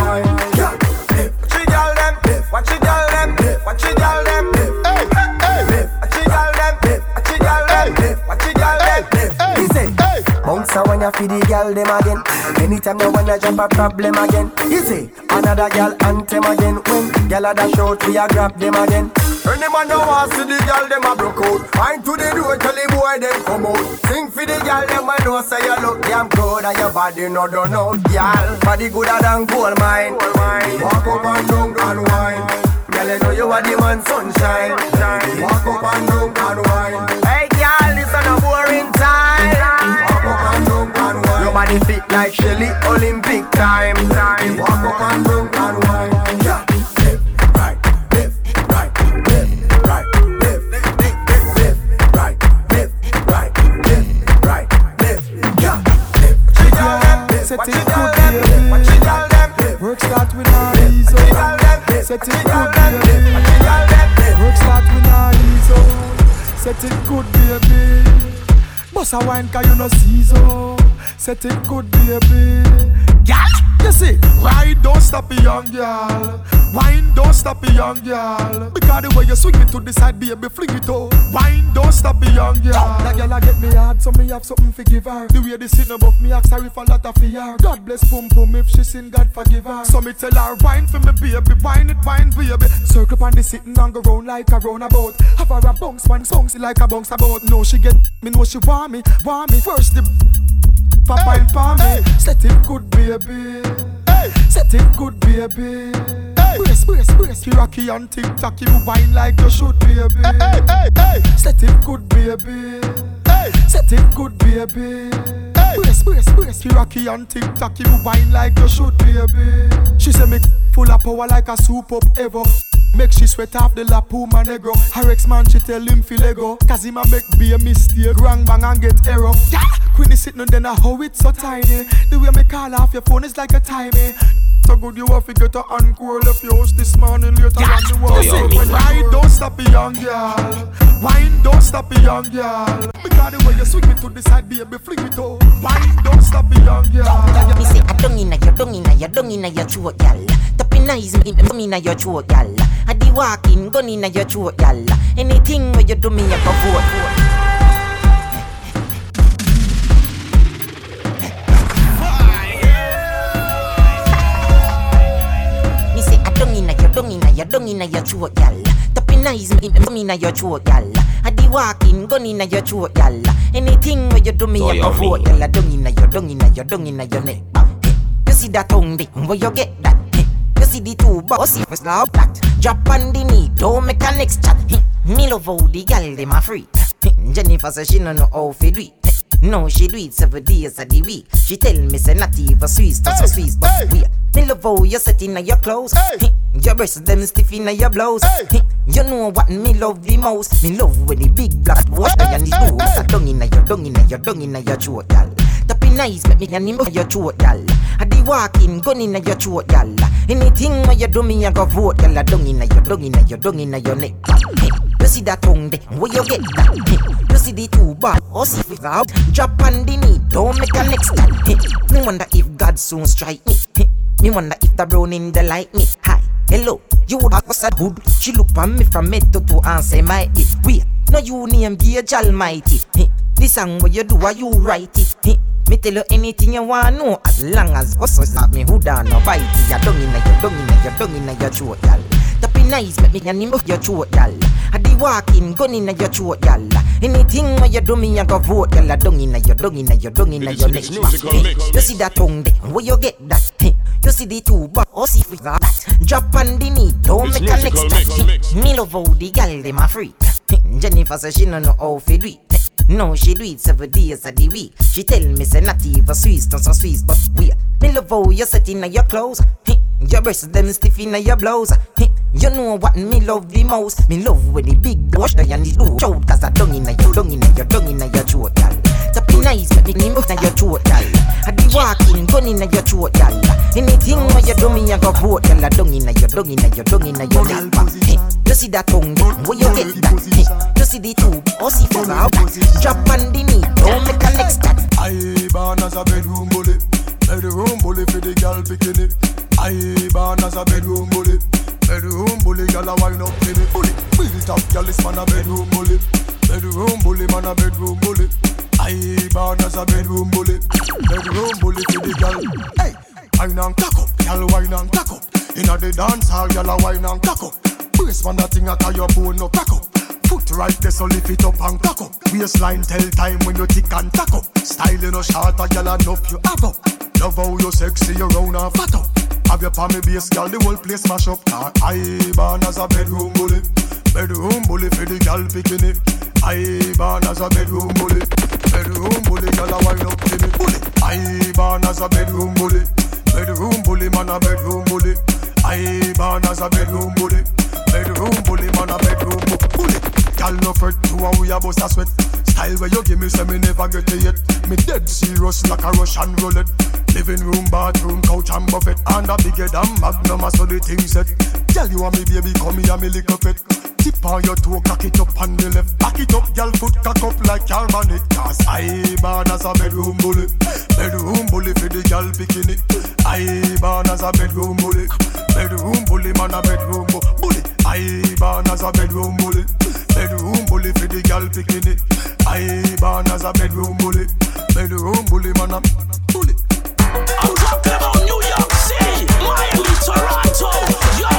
[SPEAKER 15] bounce when you feed the girl them again. Anytime you wanna jump a problem again. Say, another girl anthem again. When girl a dash out, we a grab them again. Any man no want see the girl them a broke out. Find to the door, tell the boy them come out. Sing for the girl them I know say you look damn good and your body no done out, girl. Body gooder than gold mine. Walk up and down and wine. Girl, you know you are the man sunshine. Walk up and down and wine. Body fit like Shelly Olympic time. Walk up and down and wine. Yeah.
[SPEAKER 1] Set it good. Work start with an ease. Set it good. Work start with an ease. Set it good, baby. Boss a wine 'cause you no see so. Set it good, baby. Gal, you see, ride don't stop a young girl. Wine don't stop a young girl. Because the way you swing it to the side, baby, fling it out. Wine don't stop a young girl. That girl a get me hard, so me have something to give her. The way they sit above me, ask her if a lot of fear. God bless pum pum if she sin, God forgive her. So me tell her, wine for me, baby, wine it, wine, baby. Circle on the sitting and go round like a roundabout. Have her a bounce, man, bounce it like a bounce about. No, she get me, know she want me, want me. First the Papa and palm me. Set it good, baby. Set it good, baby. Brace, brace, brace. You rocky and tick tock, you wine like you should, baby. Set it good, baby. Set it good, baby. Brace, brace, brace. You rocky and tick tock, you wine like you should, baby. She say me full of power like a soup up ever. Make she sweat off the lap my negro Her ex-man she tell him fi lego Cause him a make be a mistake. Wrong bang and get error. Yeah. Queenie sitting on then a how it's so tiny. The way me call off your phone is like a timing so good you have to get a encore Left your house this morning later yeah. on the wall When ride don't stop a young girl? Wine don't stop a young girl? Because the way you swing it to the side baby fling it out. Wine don't stop a young girl?
[SPEAKER 19] Me say I don't inna your dung inna your dung inna your throat gal Tapping eyes me inna your throat I di walking gun inna your throat gal Anything where you do me I go vote. Say I don't inna your dung inna your dung inna your throat gal Tapping eyes me me inna your throat gal I di walking gun inna your throat gal Anything where you do me I go vote gal Dung inna your dung inna your dung inna your neck. You see that tongue where you get that You see the two bossy for slap that Drop on the knee don't make a next chat Me love how the gal dem a free Jennifer say she no know how fi do it no, she do it seven days of the week. She tell me say not even Swiss, that's so Swiss, but. Me love how you set in your clothes. Your breasts them stiff in your blouse. You know what me love the most? Me love when the big black water and the blue. That dung in your dung in your dung in your throat, gal. Nice, make me can him your throat, gal. I di walking gun in your throat, gal. Anything where you do me, I go vote, gal. Dung in your dung in your dung in your neck. You see that tongue there, where you get that? You see the two bar, or see it out. Drop on the knee, don't make a next step. Me wonder if God soon strike me. Me wonder if the browning they like me. Hi, hello, you would have said good. She look on me from head to toe and say my it. Wait, no you name Gage Almighty. This song where you do, are you write it? Me tell you anything you want know as long as us have me who down no bite it. You dung inna your dung inna your dung inna your throat, gal. Tapping nice, make me can him your throat, gal. I di walking gun inna your throat, gal. Anything where you do me, I go vote, gal. I dung inna your dung inna your dung inna your neck. You see that tongue there, where you get that? You see the two but oh see if that. Drop on the knee, don't
[SPEAKER 26] It's
[SPEAKER 19] make a next
[SPEAKER 26] mix, mix.
[SPEAKER 19] Me love how the gal dem a freak. Jennifer say she no know how fi do it. No, she do it seven days of the week. She tell me say not even Swiss, don't so Swiss, but wait. Me love how you set in your clothes. Your breasts them stiff in your blouse. You know what me love the most? Me love when the big bush and the blue chout Cause I dung in your dung in your dung in your throat, gal Tappy nice, make me move in your throat, gal I be walking, gun in your throat, gal Anything where you do me, I go vote, gal I dung in your dung in your dung in your back You see that tongue, where you get that? You see the tube, oh see for out Drop on the knee, don't make a next cat
[SPEAKER 27] I born as a bedroom bully Bedroom bully for the gal bikini I born as a bedroom bully Bedroom bully, gyal a wine up in it. Bully, built up, gyal is man a bedroom bully. Bedroom bully, man a bedroom bully. I born as a bedroom bully. Bedroom bully for the gyal. Hey, wine and cock up, gyal wine and cock up. Inna the dance hall, gyal a wine and cock up. Brace man a thing a tie your bone no crack up. Foot right there, so lift it up and cock up. Waistline tell time when you tick and tack up. Style no short, a gyal enough you have up. Love how you sexy, you round and fat up. Have your palmy base, girl, the whole place mash up. Car I born as a bedroom bully, bedroom bully for the girl bikini. I born as a bedroom bully, bedroom bully, girl a wine up to me. Bully, I born as a bedroom bully, bedroom bully, man a bedroom bully. I born as a bedroom bully, bedroom bully, man a bedroom bully. Girl no fret, you and we a bust a sweat. Style where you give me, say me never get it yet. Me dead serious like a Russian roulette. Living room, bathroom, couch and buffet. And a bigger than magnum, I saw the thing set. Tell you and me baby, come here, me little pet. Tip on your toe, cock it up on the left. Back it up, girl, foot cock up like bonnet Cause I born as a bedroom bully. Bedroom bully for the girl bikini. I born as a bedroom bully. Bedroom bully, man a bedroom bully I born as a bedroom bully. Bedroom bully for the girl it. I born as a bedroom bully. Bedroom bully, man a bully.
[SPEAKER 10] I'm talking about New York City, Miami, Toronto, yo,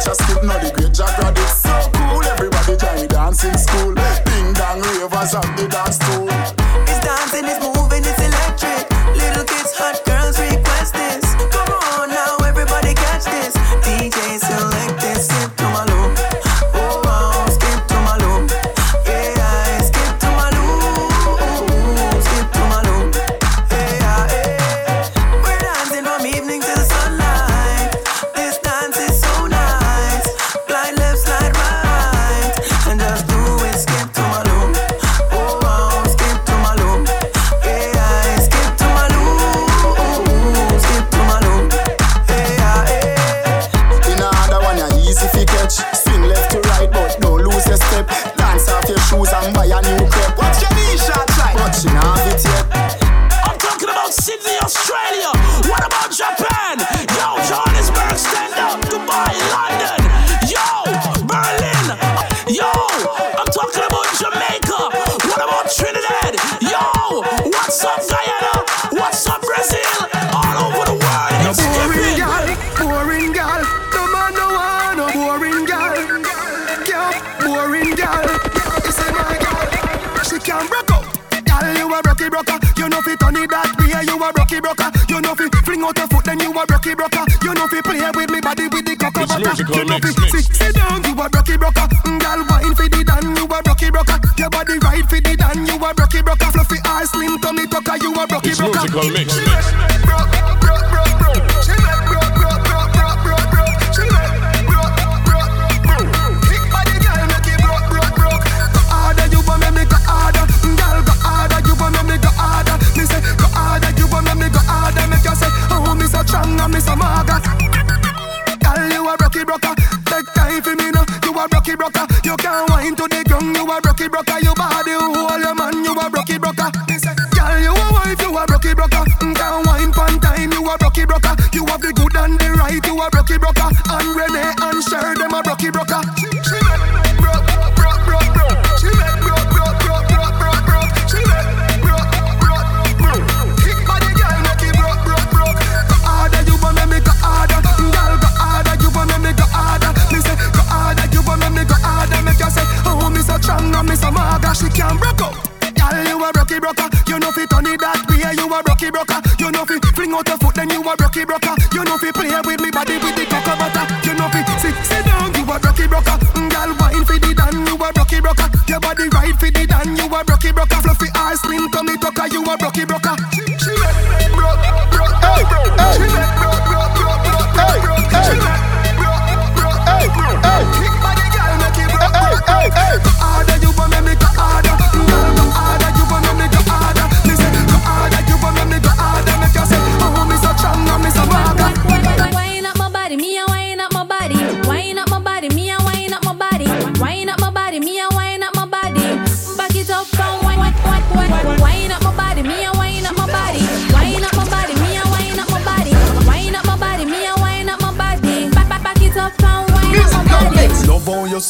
[SPEAKER 28] We skip now? The great Jack Radics. So cool, everybody join dancing school. Ding dong ravers of the dance
[SPEAKER 2] dan. You a broky broker. Fluffy ass, slim tummy tucker. You a broky
[SPEAKER 8] It's
[SPEAKER 2] broker.
[SPEAKER 8] musical mix, a rocky broker. You know fi play with me body with the cocoa butter. You know fi sit sit down. You a rocky broker. Mm, girl wine fi the dan. You a rocky broker. Your body right fi the dan. You a rocky broker. Fluffy ass, slim tummy tucker. You a rocky broker.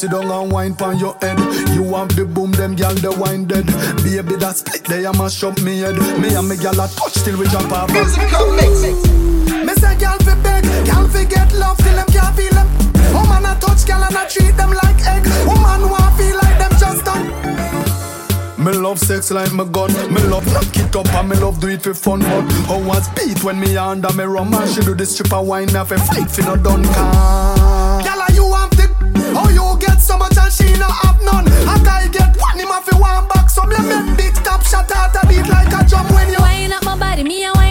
[SPEAKER 29] Sit down and wine pon your head. You want the boom, them gal the wine dead. Baby that split, they a mash up me head. Me and me gyal a touch till we jump off.
[SPEAKER 8] come mix. Me say gyal fi beg, gyal fi get love till them can't feel them. Woman a touch gyal and a treat them like egg. Woman want feel like them just done.
[SPEAKER 29] Me love sex like my gun. Me love knock it up and me love do it for fun. But how I beat when me under me rum and she do the stripper wine off a fight fi no done can.
[SPEAKER 8] Gyal, you want it? How you no have none. A guy get one, him have one box. So me make big top shot out a beat like a drum when you.
[SPEAKER 23] Wine up my body, me a wine.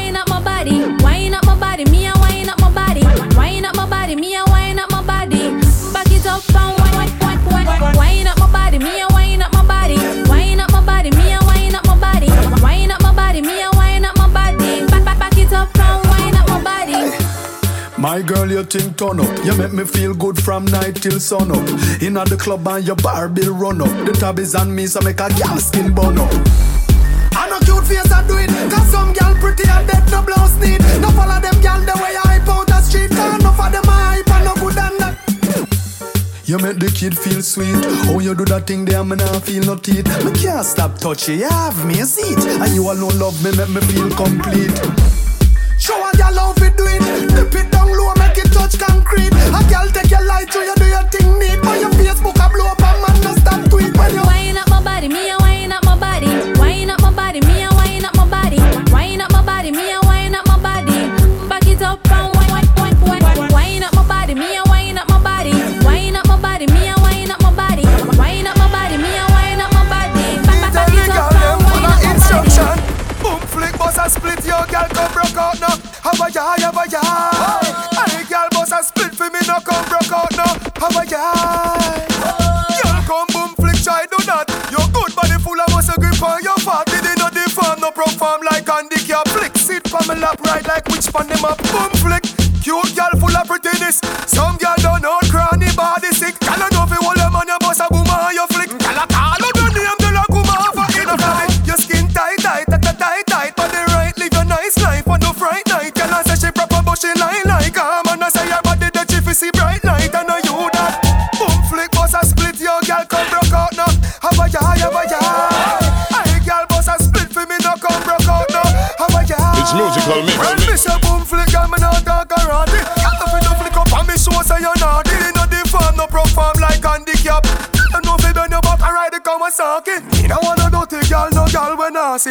[SPEAKER 23] My
[SPEAKER 29] girl, you think turn up. You make me feel good from night till sun up. In at the club and your bar bill run up. The tab is on me, so make a gal skin burn up.
[SPEAKER 8] I no cute face I do it. Cause some gal pretty and dead no blouse need. No follow them gal the way I hype out the street. Cause no for them I hype and no good and that.
[SPEAKER 29] You make the kid feel sweet. Oh, you do that thing there, me nah feel no teeth. Me can't stop touch you have me a seat. And you alone love me, make me feel complete.
[SPEAKER 8] your light to you do your thing, need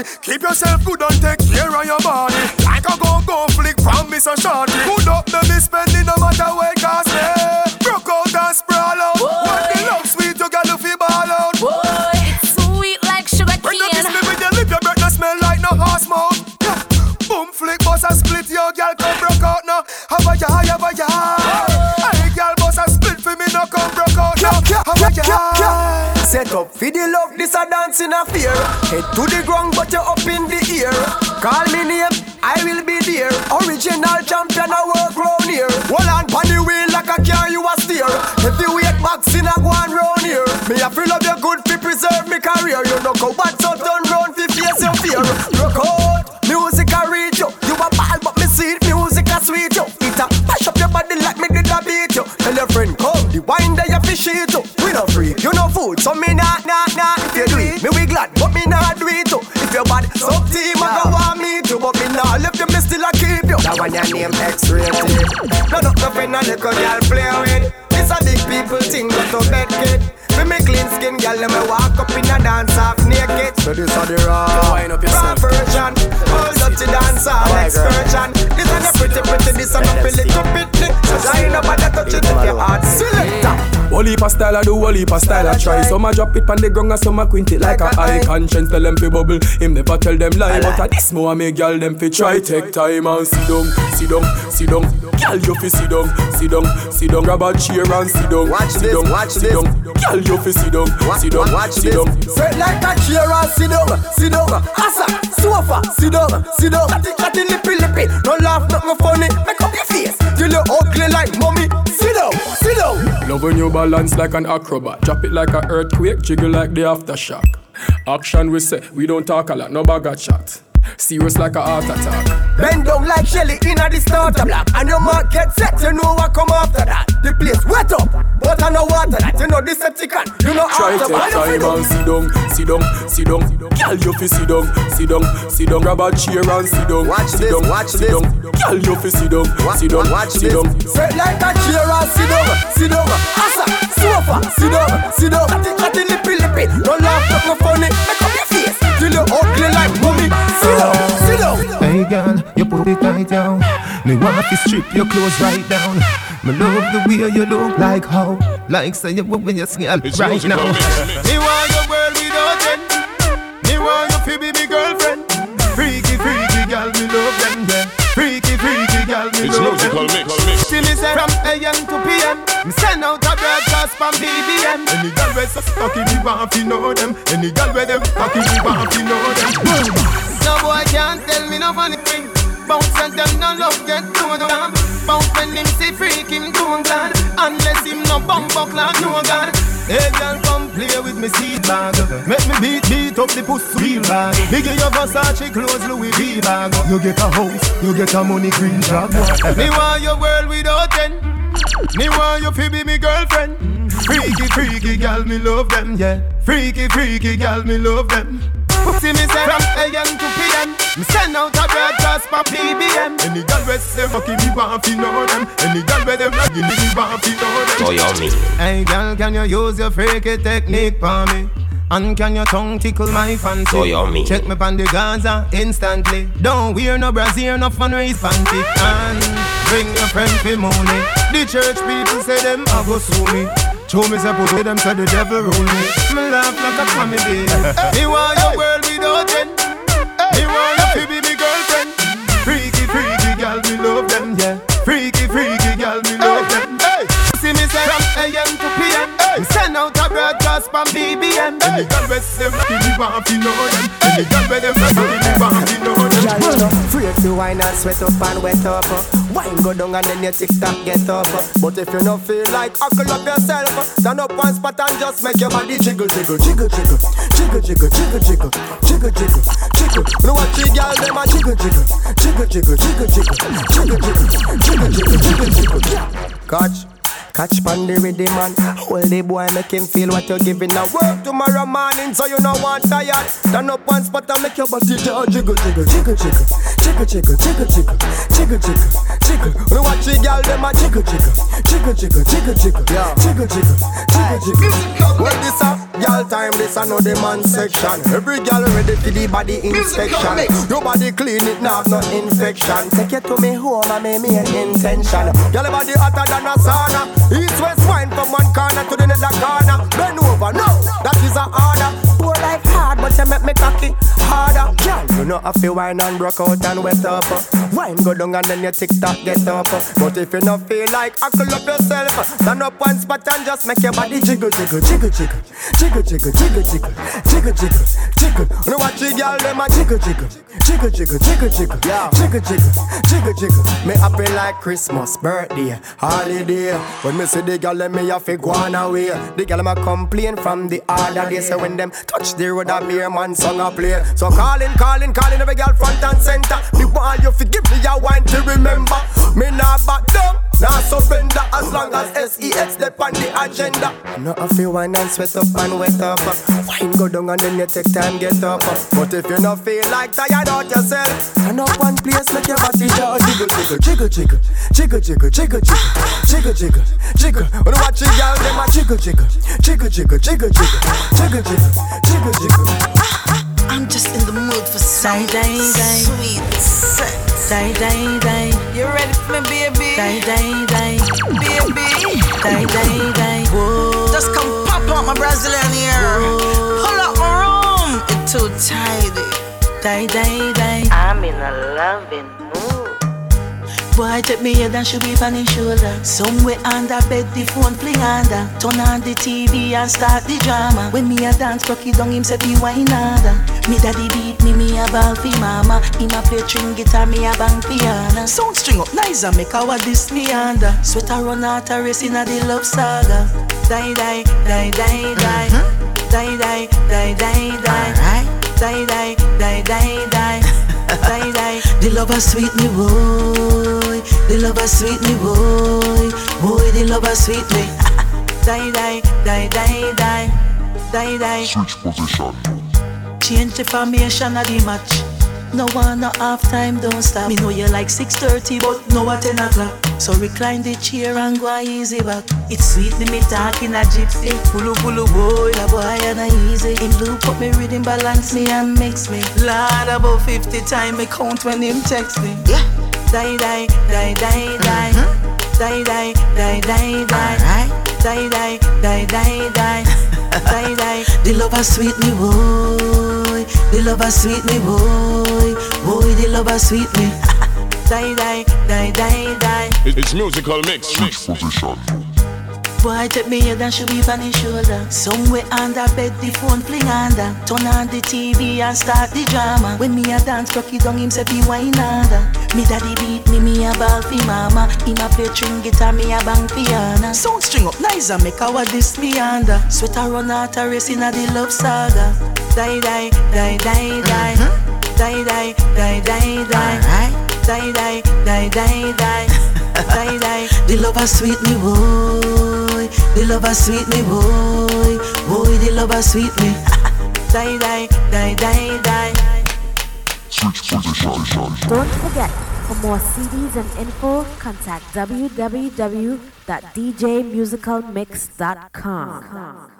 [SPEAKER 8] Keep yourself good.
[SPEAKER 18] Whole heap of style I do, whole heap of style I try Some a drop it pan the ground and some a quint it like a eye Conscience tell them fi bubble, him never tell them lie But a this more make girl them fi try Take time and sit down, sit down, sit down Girl you fi sit down, sit down, sit down Grab a chair and sit down,
[SPEAKER 15] Watch
[SPEAKER 18] sit
[SPEAKER 15] this,
[SPEAKER 18] down,
[SPEAKER 15] watch
[SPEAKER 18] sit
[SPEAKER 15] this.
[SPEAKER 18] down Girl you fi sit down, sit down,
[SPEAKER 15] Watch
[SPEAKER 18] sit
[SPEAKER 15] this.
[SPEAKER 18] down
[SPEAKER 15] Straight like a chair and sit down, sit down. Asa, sofa, sit down, sit down. Catty, catty, lippy, lippy. No laugh, nothing funny. Make up your face till you ugly like mommy. Sit down, sit down.
[SPEAKER 18] Love when you balance like an acrobat. Drop it like an earthquake, jiggle like the aftershock. Action we say, we don't talk a lot, no bag chat. Serious like a heart attack.
[SPEAKER 15] Bend down like Shelly in a the starter block. And your mark get set, you know what come after that. The place wet up, but I know water that. You know Decepticon, you know
[SPEAKER 18] Try
[SPEAKER 15] after
[SPEAKER 18] take time and sit down, sit down, sit down. Girl, you fi sit down, sit down, sit down. Grab a chair and sit down,
[SPEAKER 15] Watch
[SPEAKER 18] sit
[SPEAKER 15] this,
[SPEAKER 18] down,
[SPEAKER 15] watch
[SPEAKER 18] sit
[SPEAKER 15] this.
[SPEAKER 18] down. Girl, you fi sit down, sit down,
[SPEAKER 15] Watch
[SPEAKER 18] sit
[SPEAKER 15] this.
[SPEAKER 18] down.
[SPEAKER 15] Straight like a chair and sit down, sit down. Asa, sofa, sit down, sit down. Catty, catty, lippy, lippy. No laugh, nothing funny. Make up face till you ugly like mommy. Sit down, sit down.
[SPEAKER 2] Hey girl, you put it right down. Me want to strip your clothes right down. Me love the way you look like how, like say you when you smell right now.
[SPEAKER 30] Me want your world without end. Me want you to be my girlfriend. Freaky, freaky girl, me love them, yeah. Girl, me
[SPEAKER 31] It's musical mix, mix.
[SPEAKER 30] See me say from AM to PM. Me send out a broadcast from BBM. Any girl where so cocky, me want to know them. Any girl where them cocky, me want to know them. No boy can't tell me no funny thing. Bounce and them no love get to them. Bounce when him see freak him too glad. Unless him no bump up like no god. Hey girl, come play with me seat bag. Make me beat beat up the pussy wheel bag. Biggie your Versace clothes, Louis V bag. You get a house, you get a money green job. me want your world without end. Me want you to be me girlfriend. Mm-hmm. Freaky, freaky gal, me love them, yeah. Freaky, freaky gal, me love them. See me say from AM to PM Me send out a broadcast for BBM Any girl where say fucking me want to know them Any girl where them ragging me want to know them
[SPEAKER 7] So yummy.
[SPEAKER 30] Hey girl, can you use your freaky technique for me? And can your tongue tickle my fancy?
[SPEAKER 7] So yummy.
[SPEAKER 30] Check me on the Gaza instantly. Don't wear no brassiere, no fun raise panty. And bring your friend for money. The church people say them a go sue me. Show me say put them say the devil rule me. Me laugh like a comedy. me want your world without end. A broadcast from BBM. Any girl where say me want to know them. Any girl where them say want to know them.
[SPEAKER 15] Girl, you know, Afraid to wine and sweat up and wet up. Wine go down and then your tick tock get up. But if you don't feel like huckle up yourself, stand up one spot and just make your body jiggle, jiggle, jiggle, jiggle, jiggle, jiggle, jiggle, jiggle, jiggle, jiggle, jiggle. You know what you girl them a jiggle, jiggle, jiggle, jiggle, jiggle, jiggle, jiggle, jiggle, jiggle, jiggle, jiggle, jiggle. Catch. Catch with the man Hold the boy make him feel what you're giving Now work tomorrow morning so you know want tired Stand up one spot and make your body jiggle jiggle jiggle jiggle Jiggle jiggle jiggle jiggle Jiggle jiggle jiggle You know what you girl them a jiggle jiggle Jiggle jiggle jiggle jiggle Jiggle jiggle jiggle jiggle Well this a girl time this a know the man section Every girl ready for the body inspection Your body clean it now no infection Take you to me home and me main intention Girl body hotter than a sauna East west wine from one corner to the other corner. Bend over, no, that is a order. Poor life hard, but you make me cocky harder. Girl, you know I feel wine and broke out and wet up. Wine go down and then your tick tock get up. But if you not feel like huckle up yourself, stand up one spot and just make your body jiggle, jiggle, jiggle, jiggle, jiggle, jiggle, jiggle, jiggle, jiggle, jiggle, jiggle. You watch the girl, them a jiggle, jiggle, jiggle, jiggle, jiggle, jiggle, jiggle, jiggle, jiggle, jiggle. Me happy like Christmas, birthday, holiday. When me see the girl, let me have to go on away. The girl ma complain from the other day, so when them touch the road, a beer man song a play. So calling, calling, calling every girl front and center. Me want you forgive me, I want to remember. Me not back down. Now surrender as long as SEX step on the agenda. No I feel wine and sweat up and wet up. Wine go down and then you take time get up. But if you not feel like tired out yourself, turn up one place make your body just jiggle jiggle jiggle jiggle jiggle jiggle jiggle jiggle jiggle jiggle. When you watch a girl them a jiggle jiggle jiggle jiggle jiggle jiggle jiggle jiggle jiggle jiggle.
[SPEAKER 32] I'm just in the mood for some sweet sex. Die, die, die. You ready for me, baby? Die, die, die. Baby. Die, die, die. Whoa. Just come pop out my Brazilian ear. Pull up my room. It's too tidy. Die, die, die. I'm in a loving mood. Boy, take me head and should be on his shoulder. Somewhere under bed, the phone fling under. Turn on the TV and start the drama. When me a dance, cocky down him say be wine harder. Me daddy beat me, me a ball fi mama. Him a play string guitar, me a bang piano. Sound string up nice and make our this me under. Sweater run out a race in a the love saga. Die, die, die, die, die. Mm-hmm. Die, die, die, die, die. Die, die, die, die, die. Die, die. The lover sweet me, boy. The lover sweet me, boy. Boy, the lover sweet me. die, die, die, die, die. Die, die.
[SPEAKER 2] Switch position.
[SPEAKER 32] Change the formation of the match. No one, no half time, don't stop. Me know you like 6.30, but no at 10 o'clock. So recline the chair and go easy back. It's sweet, me talking a gypsy. Pulu pulu boy, a boy and a easy. Him loop up me rhythm, balance me and mix me. Lord, about 50 time me count when him text me. Yeah. Die, die, die, die, die. Mm-hmm. Die, die, die, die, die. Die, die, die, die, die. Die, die. The lover sweet me, boy. The lover sweet me, boy. Boy, the lover sweet me. die, die, die, die, die.
[SPEAKER 2] It's musical mix. Switch position.
[SPEAKER 32] Boy, take me head and should be on his shoulder. Somewhere under bed, the phone fling under. Turn on the TV and start the drama. When me a dance, cocky down him say be wine harder. Me daddy beat me, me a ball fi mama. Him a play string guitar, me a bang piano. Sound string up nice and make our this me under. Sweater run out a race in a the love saga. Die, die, die, die, die. Mm-hmm. Die, die, die, die, die. Die, die, die, die, die. Die, die. The lover sweet me, boy. The lover sweet me, boy. Boy, the lover sweet me. die, die, die, die, die.
[SPEAKER 23] Don't forget, for more CDs and info, contact www.djmusicalmix.com.